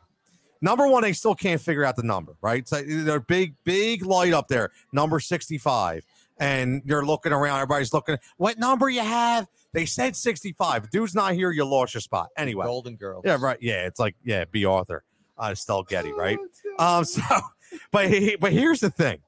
Number one, they still can't figure out the number, right? So they're big, big light up there, number 65. And you're looking around, everybody's looking, what number you have? They said 65. Dude's not here, you lost your spot. Anyway. Golden Girls. Yeah, right. Yeah, it's like, yeah, Bea Arthur, uh, Stell Getty, right? Um, so, but he, but here's the thing.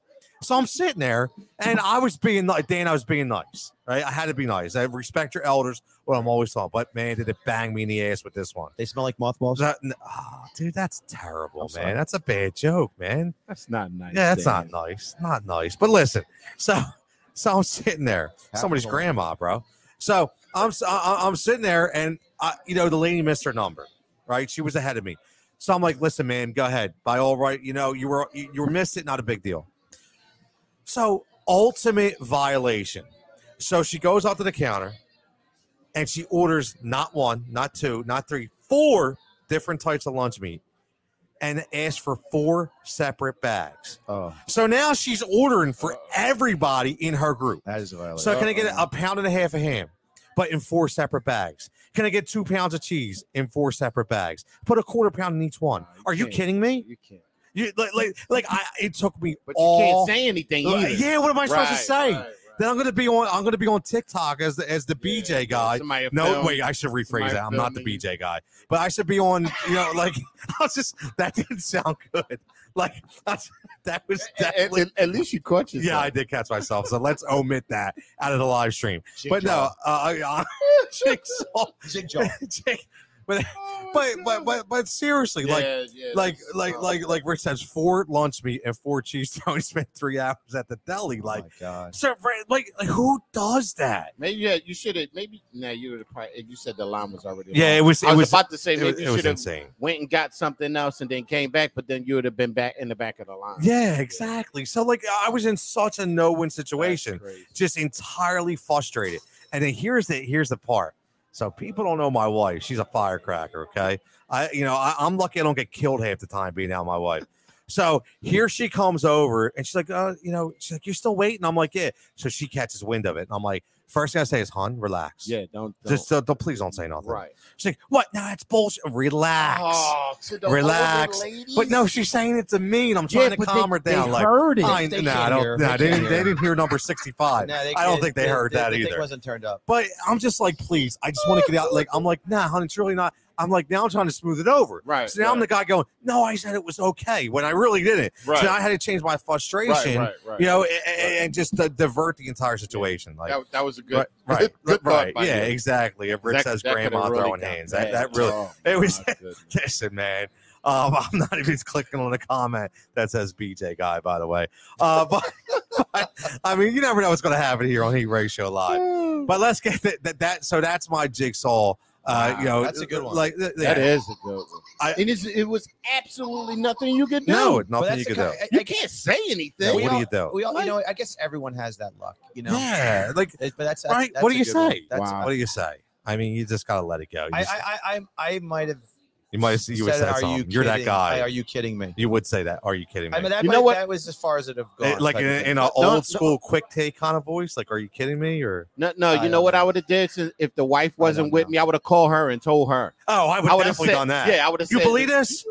So I'm sitting there, and I was being like Dan. I was being nice, right? I had to be nice. I respect your elders. What I'm always talking. But man, did it bang me in the ass with this one? They smell like mothballs. That, oh, dude, that's terrible, I'm man. sorry. That's a bad joke, man. That's not nice. Yeah, that's Dan. not nice. Not nice. But listen, so so I'm sitting there, somebody's Capital. grandma, bro. So I'm I'm sitting there, and I, you know the lady missed her number, right? She was ahead of me. So I'm like, listen, man, go ahead. By all right, you know you were you, were missed it, not a big deal. So ultimate violation. So she goes up to the counter, and she orders not one, not two, not three, four different types of lunch meat, and asks for four separate bags. Oh, So now she's ordering for everybody in her group. That is a violation. So can I get a pound and a half of ham, but in four separate bags? Can I get two pounds of cheese in four separate bags? Put a quarter pound in each one. You Are you can't. kidding me? You can't. You like like like I it took me But you all can't say anything either. yeah, what am I supposed to say? right, right. Then I'm gonna be on I'm gonna be on TikTok as the as the Yeah, BJ guy. No, film- wait, I should rephrase that. I'm not the. BJ guy, but I should be on, you know, like I was just that didn't sound good. Like that's that was At, at- at least you caught yourself. yeah, I did catch myself. So let's omit that out of the live stream. But no, uh, uh, jigsaw, jig, but, but but but but seriously, like Yeah, yeah, like like uh, like like Rich says, four lunch meat and four cheese. Tony spent three hours at the deli. Oh Like, my so like, like who does that? Maybe yeah, you should have. Maybe now you would have. probably If you said the line was already. Yeah, long. it was. I It was, was. about to say It was, maybe you should have went and got something else and then came back, but then you would have been back in the back of the line. Yeah, exactly. So like, I was in such a no-win situation, just entirely frustrated. And then here's the here's the part. So people don't know my wife. She's a firecracker. Okay, I you know I, I'm lucky I don't get killed half the time being out my wife. So here she comes over and she's like, uh, you know, she's like, you're still waiting. I'm like, yeah. So she catches wind of it, and I'm like, first thing I say is, "Hon, relax. Yeah, don't, don't just uh, don't, please don't say nothing." right. She's like, what? No, it's bullshit. Relax. Oh, to older Relax. But no, she's saying it to me, and I'm trying to but calm they, her down. They like, heard it. I, They nah, I don't, nah, They they, didn't, they hear. didn't hear number 65. No, they- I don't think they heard that either. wasn't turned up. But I'm just like, please, I just want to get out. Like, I'm like, nah, honey, it's really not. I'm like, now I'm trying to smooth it over. Right. So now I'm the guy going, no, I said it was okay when I really didn't. right. So now I had to change my frustration, right, right, right. you know, and, and just to divert the entire situation. Like, that, that was a good, right, right, good, right. Yeah, you. exactly. If Rick That- says that grandma really throwing hands, that, that really, Oh, it was- listen, man. Um, I'm not even clicking on the comment that says BJ guy, by the way. Uh, but, but, I mean, you never know what's going to happen here on Heat Ratio Live. But let's get that. That, that so that's my jigsaw. Uh, you know, that's a good one. Like th- yeah. is a good one. I- it is. It was absolutely nothing you could do. no, nothing that's you the could do. kind- I- you can't say anything. Yeah, we what do you do? We all, Like- you know, I guess everyone has that luck. You know, Yeah, like It- but that's, that's right. that's what do you say? That's- Wow. What do you say? I mean, you just gotta let it go. You, just- I, I, I, I might have. You might have you would said, say "Are You You're that kidding? guy. Are you kidding me? you would say that. Are you kidding me? I mean, that, You might, know what? that was as far as it have gone. Eh, like type in, of in thing. an No, no. old school quick take kind of voice. Like, are you kidding me? Or No, no. I You know don't what know. I would have did since- if the wife wasn't don't with know. me? I would have called her and told her. oh, I would I have definitely said, done that. Yeah, I would have. You believe this?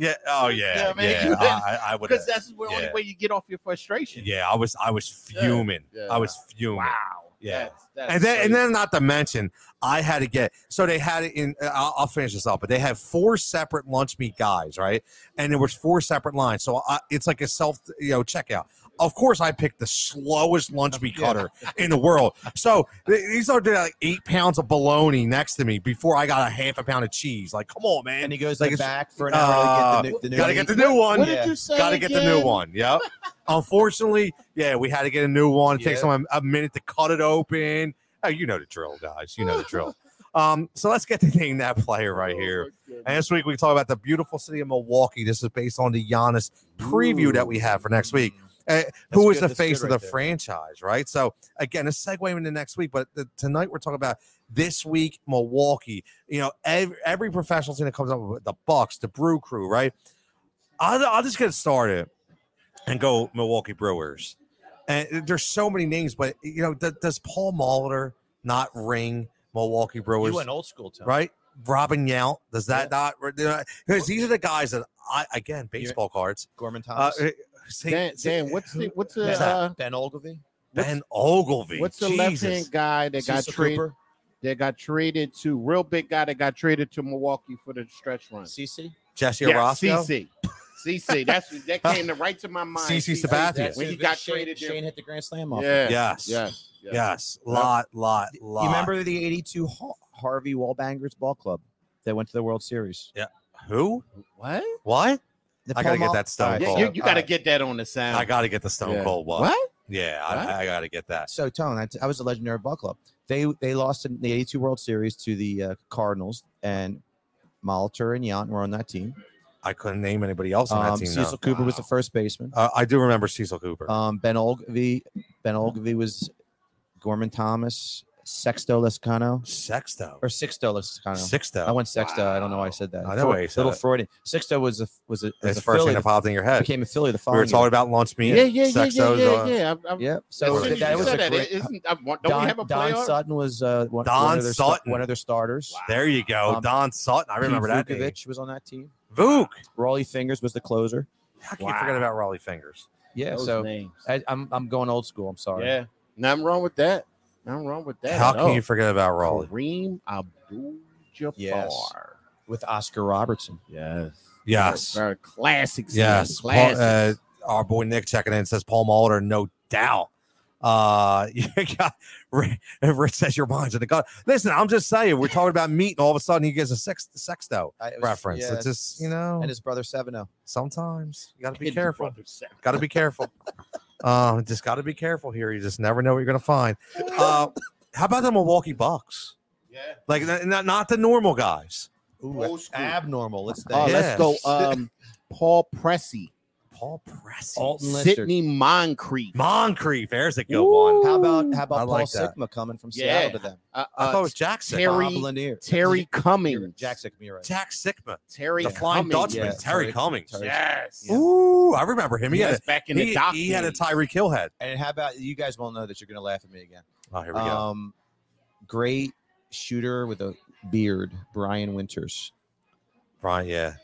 Yeah. Oh yeah. Yeah, man, Yeah. I, I would. Because that's the only Yeah. way you get off your frustration. Yeah. I was. I was fuming. Yeah. I was fuming. Wow. Yeah. That's- that's and then and then not to mention i had to get so they had it in uh, I'll, I'll finish this up but they have four separate lunch meat guys right? And there was four separate lines. So I, it's like a self you know checkout of course i picked the slowest lunch meat Yeah. cutter in the world so th- these are like eight pounds of bologna next to me before i got a half a pound of cheese like come on man and he goes like to the it's- back for an hour to get the new, the new gotta meat. get the new one What did Yeah. you say? Got to get the new one. Yep. Unfortunately, yeah, we had to get a new one. It takes them a, a minute to cut it open. Oh, you know the drill, guys. You know the drill. Um, so let's get to name that player right here. Oh, my And this week we talk about the beautiful city of Milwaukee. This is based on the Giannis preview that we have for next week. Uh, who good. the face of the right there. franchise, right? So again, a segue into next week, but the, tonight we're talking about this week Milwaukee. You know, every, every professional team that comes up with the Bucks, the Brew Crew, right? I'll, I'll just get started and go Milwaukee Brewers. And there's so many names, but you know, th- does Paul Molitor not ring Milwaukee Brewers? You went old school, Tom. right? Robin Yount, does that not? Because these are the guys that I again baseball cards. Gorman Uh, Thomas. uh, say- Dan, say- Dan, what's the what's the uh, ben Oglivie. Ben Oglivie? what's the left hand guy that got traded? That got traded to real big guy that got traded to Milwaukee for the stretch run. CC. Jesse Yeah, Orosco? CC. CC. That's that came to right to my mind. CC CC. Sabathia. When he got Shane, traded. Shane hit the grand slam off. Yeah. Yes. Yes. Yes. Yes. Lot, lot, lot. You remember the '82 Harvey Wallbangers Ball Club that went to the World Series? Yeah. Who? What? What? The I gotta get that Stone All right, Yeah, Cold. you, you got to right. get that on the sound. I got to get the Stone Yeah. Cold one. What? Yeah, What? I, I got to get that. So Tone, I, I was a legendary ball club. They they lost in the '82 World Series to the uh, Cardinals, and Molitor and Yount were on that team. I couldn't name anybody else on Um, that team. Cecil no. Cooper was the first baseman. Uh, I do remember Cecil Cooper. Um, ben Oglivie, Ben Oglivie was Gorman Thomas. Sexto Lezcano Sexto. or Sixto Lezcano. Sixto. I went Sexto. I don't know why I said that. I know why you said Little it. Freudian. Sixto was a was a, was It's a the first Philly thing that that popped in your head. became a Philly the We following were talking year. about lunch meat. Yeah, yeah, yeah, yeah, Sexto's, yeah, uh, yeah. I'm- I'm- Yeah, That's so what that, you that was said a that. great. Isn't- uh, what- Don't Don, we have a Don player? Sutton was uh, one, Don one of their sta- Sutton. one of their starters. There you go. Um, Don Sutton. I remember Pete that name. Vuckovich was on that team. Vuk. Rollie Fingers was the closer. How can you forget about Rollie Fingers? Yeah, Those so names. I, I'm I'm going old school. I'm sorry. Yeah, nothing wrong with that. Nothing wrong with that. How can you forget about Rollie? Kareem Abdul-Jabbar. Yes. with Oscar Robertson. Yes. Yes. Very classic. scene, Yes. Paul, Classic. uh, our boy Nick checking in says Paul Mulder, no doubt. Uh, you got Rick, Rick says your mind's in the gut. Listen, I'm just saying, we're talking about meat, and all of a sudden he gives a sex sexto I- it was- reference. yeah, it's just you know, and his brother Seveno. sometimes you got to be careful. Got to be careful. Uh, just got to be careful here. You just never know what you're gonna find. Uh, how about the Milwaukee Bucks? Yeah. Like not not the normal guys. Ooh, Old abnormal. Let's Oh, think. Yeah. let's go. Um, Paul Pressey, Paul Pressey, Alton Lister. Sidney Moncrief. Moncrief. There's a good one. How about how I about Paul like that. Sikma coming from Yeah. Seattle to them? Uh, I uh, thought it was Jack Sikma. Terry- Bob Lanier. Terry You're- Cummings. Jack Sikma. You're right. Jack Sikma, Terry the Flying Cummings. Dutchman, Yeah, Terry, Terry- Cummings. Terry- Yes. Yeah. Ooh, I remember him. He, Yes, had, back a, in the he, dock he had a days. Tyreek Hill head. And how about you guys will know that you're going to laugh at me again? Oh, here we go. Um, great shooter with a beard, Brian Winters. Brian, yeah,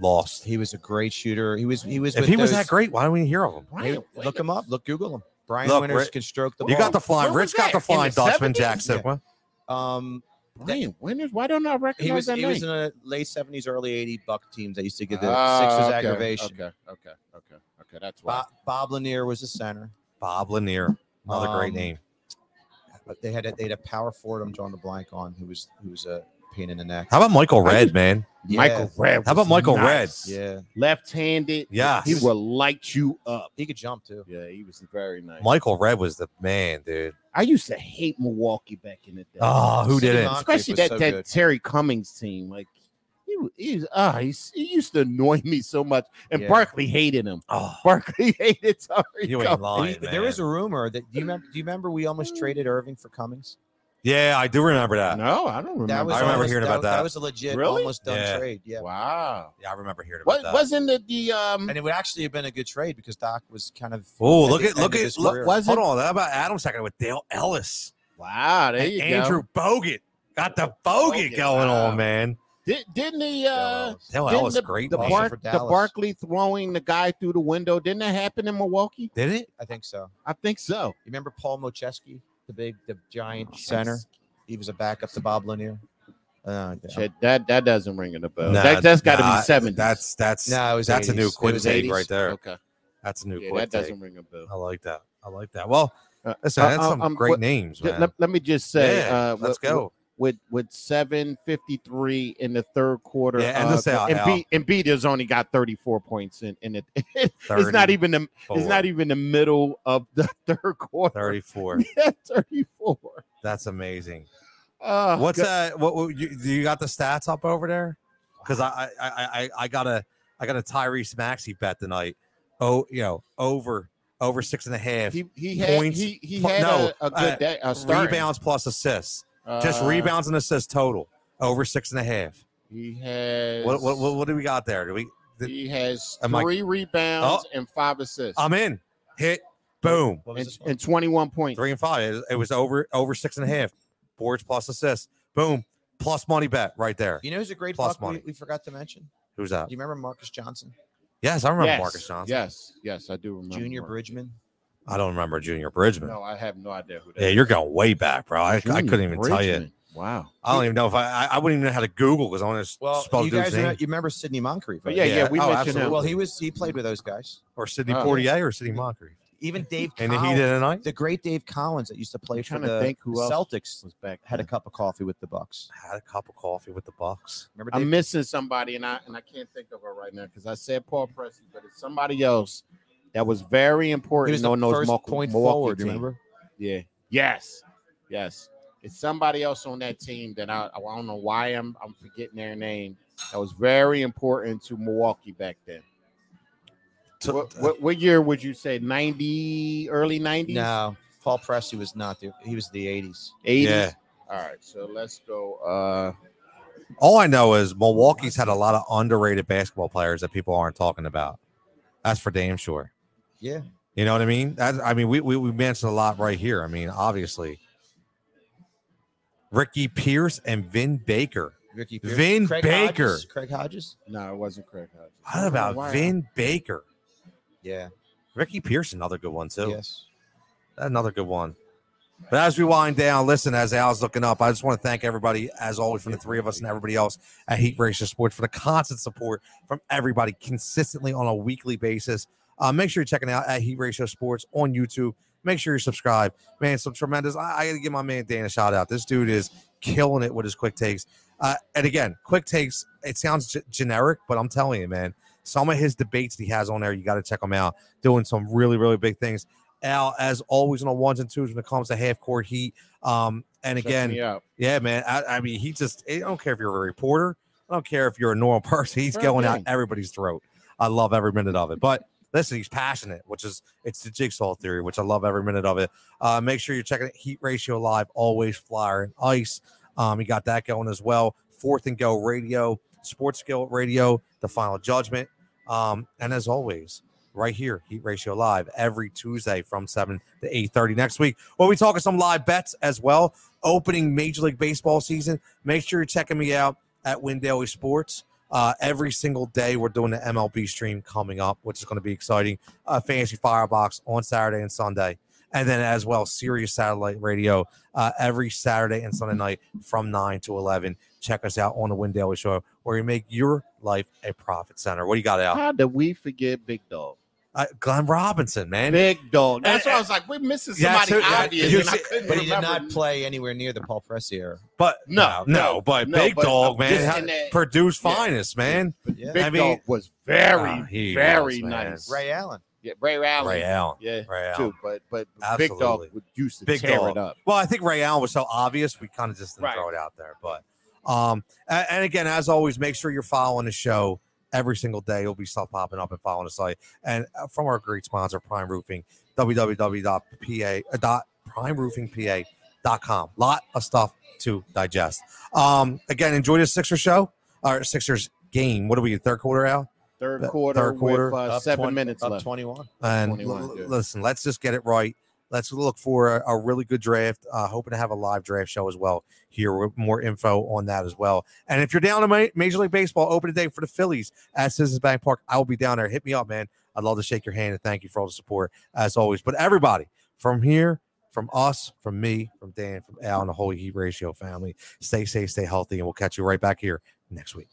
lost. He was a great shooter. He was he was. If with he was that great, why don't we hear of him? Hey, Brian look him up. Look, Google him. Brian Look, Winters Rick- can stroke the You ball. got the flying. Where Rich got the that? In flying the Dutchman, 70s? Jack Sikma. Um, Brian Winters. Why don't I recognize he was that he name? was in a late seventies, early eighty Buck teams that used to get the Ah, Sixers okay, aggravation. Okay, okay, okay, okay. That's why. Bob, Bob Lanier was the center. Bob Lanier, another great Um, name. But they had a, they had a power forward. I'm drawing the blank on who was who was a pain in the neck. How about Michael Redd, man? Yeah, Michael Redd. How about Michael nice. Yeah, Left-handed. Yeah. He will light you up. he could jump too. Yeah, he was very nice. Michael Redd was the man, dude. I used to hate Milwaukee back in the day. Oh, who didn't? Especially that so that good. Terry Cummings team. Like he was, ah, he, ah, he's, he used to annoy me so much, and Yeah. Barkley hated him. Oh, Barkley hated Terry. you ain't Cummings. lying, man. there is a rumor that do you remember? Do you remember we almost mm. traded Erving for Cummings? Yeah, I do remember that. No, I don't remember. That was I remember almost- hearing that about was- that. That was a legit, Really? almost done Yeah. trade. Yeah, Wow. Yeah, I remember hearing about What that. wasn't it the um? and it would actually have been a good trade because Doc was kind of. Oh, look at look at his look. was Hold it- on, how about Adam second with Dale Ellis Wow, there and you Andrew go. Bogut. Got the Bogut Bogut, going wow. on, man. Did, didn't he? Uh, Dale didn't Ellis, the, great. The. Bar- the Barkley throwing the guy through the window. Didn't that happen in Milwaukee? Did it? I think so. I think so. You remember Paul Mokeski, the big, the giant center? He was a backup to Bob Lanier. Uh, yeah. Shit, that that doesn't ring in the bell. Nah, that that's got to nah, be seven. That's that's No, it was that's a new 80s. quick take 80s? right there. Okay, That's a new yeah, quick that take. doesn't ring a bell. I like that. I like that. Well, Uh, listen, uh, that's uh, some um, great what- names, Let, man. let- let me just say, Yeah, uh, let's with- go. With with seven fifty three in the third quarter. Yeah, and uh, say, Al- Embiid, Embiid has only got thirty four points in, in it. it's not even the it's not even the middle of the third quarter. 34. Yeah, thirty four. That's amazing. Uh, What's that? What, what you, do you got the stats up over there? Because I, I I I I got a I got a Tyrese Maxey bet tonight. Oh, you know, over over six and a half He he had he, he had no, a, a good uh, day. A start. rebounds plus assists. Just Uh, rebounds and assists total over six and a half. He has What what what, what do we got there? Do we? did- he has Am I- three rebounds Oh. and five assists I'm in. Hit. Boom. And, this one? and twenty one points. Three and five. It, it was over over six and a half. Boards plus assists. Boom. Plus money bet right there. You know who's a great Plus buck we, money. we forgot to mention? Who's that? Do you remember Marques Johnson, Yes, I remember Yes, Marques Johnson. Yes, yes, I do remember. Junior Marcus. Bridgeman? I don't remember Junior Bridgeman. No, I have no idea who that Yeah, is. you're going way back, bro. I, I couldn't even tell you. Bridgeman. Wow. I don't even know if I I, I wouldn't even know how to Google because I want to Well, spell you dude's guys name. you remember Sidney Moncrief? But right? yeah, Yeah. yeah, we Oh, mentioned absolutely. him. Well, he was he played with those guys. or Sidney Oh. Portier or Sidney Moncrief. Even Dave And he Cowens, did tonight. the great Dave Cowens that used to play for trying to the think who else Celtics was back. had a cup of coffee with the Bucks. Had a cup of coffee with the Bucks. Remember I'm missing somebody, and I and I can't think of her right now because I said Paul Pressey, but it's somebody else that was very important was on those first Mil- point Milwaukee forward. You team. remember? Yeah. Yes. Yes. It's somebody else on that team that I, I don't know why I'm I'm forgetting their name. That was very important to Milwaukee back then. To- What, what, what year would you say? 90, early 90s? No, Paul Pressey was not the. He was the '80s. 80s. Yeah. All right, so let's go. Uh, All I know is Milwaukee's had a lot of underrated basketball players that people aren't talking about. That's for damn sure. Yeah. You know what I mean? That, I mean, we, we we mentioned a lot right here. I mean, obviously, Ricky Pierce and Vin Baker. Ricky Vin Craig Baker. Hodges? Craig Hodges. no, it wasn't Craig Hodges. What about Wow. Vin Baker? Yeah. Ricky Pierce, another good one too. Yes. Another good one. But as we wind down, listen, as Al's looking up, I just want to thank everybody, as always, from the three of us and everybody else at Heat Ratio Sports for the constant support from everybody consistently on a weekly basis. Uh, make sure you're checking out at Heat Ratio Sports on YouTube. Make sure you subscribe. Man, some tremendous. I, I got to give my man Dan a shout out. This dude is killing it with his quick takes. Uh, and again, quick takes, it sounds g- generic, but I'm telling you, man, some of his debates that he has on there, you got to check them out. Doing some really, really big things. Al, as always, on the ones and twos when it comes to half court heat. Um, and again, yeah, man. I, I mean, he just, I don't care if you're a reporter, I don't care if you're a normal person. He's going out everybody's throat. I love every minute of it. But listen, he's passionate, which is, it's the jigsaw theory, which I love every minute of it. Uh, make sure you're checking. Heat Ratio Live, always flyer and ice. Um, got that going as well. Fourth and Go Radio, Sports Skill Radio, The Final Judgment. Um, and as always, right here, Heat Ratio Live every Tuesday from 7 to 8:30 next week. We'll be talking some live bets as well. Opening Major League Baseball season. Make sure you're checking me out at Win Sports. Uh, every single day, we're doing the MLB stream coming up, which is going to be exciting. Uh, Fantasy Firebox on Saturday and Sunday. And then, as well, Sirius Satellite Radio uh, every Saturday and Sunday night from 9 to 11. Check us out on the Win Daily Show, where you make your life a profit center. What do you got, Al? How did we forget Big Dog? Uh, Glenn Robinson, man. Big Dog. That's And- why I was like, we're missing Yeah, somebody so- obvious. you and I see- couldn't But he did not play anywhere near the Paul Pressey era. But No, no, no, but no, Big but, Dog, uh, man, just ha- in that- produced Yeah. finest, man. Yeah. Big I mean- Dog was very, very was, man. nice. Ray Allen. Yeah, Ray Allen. Ray Allen. Yeah, Ray too. Allen. But but Big Dog would used to Big tear Dog. it up. Well, I think Ray Allen was so obvious, we kind of just didn't Right. throw it out there. But um, a- and, again, as always, make sure you're following the show every single day. There'll be stuff popping up and following the site. And uh, from our great sponsor, Prime Roofing, www.pa uh, dot primeroofingpa.com. Lot of stuff to digest. Um, again, enjoy the Sixers show or Sixers game. What are we third quarter out? Third quarter, third quarter. with uh, seven 20 minutes up left. 21. And 21, l- listen, let's just get it right. Let's look for a, a really good draft. Uh, hoping to have a live draft show as well here with more info on that as well. And if you're down to Ma- Major League Baseball, open day for the Phillies at Citizens Bank Park. I will be down there. Hit me up, man. I'd love to shake your hand and thank you for all the support as always. But everybody from here, from us, from me, from Dan, from Al, and the whole Heat Ratio family, stay safe, stay healthy, and we'll catch you right back here next week.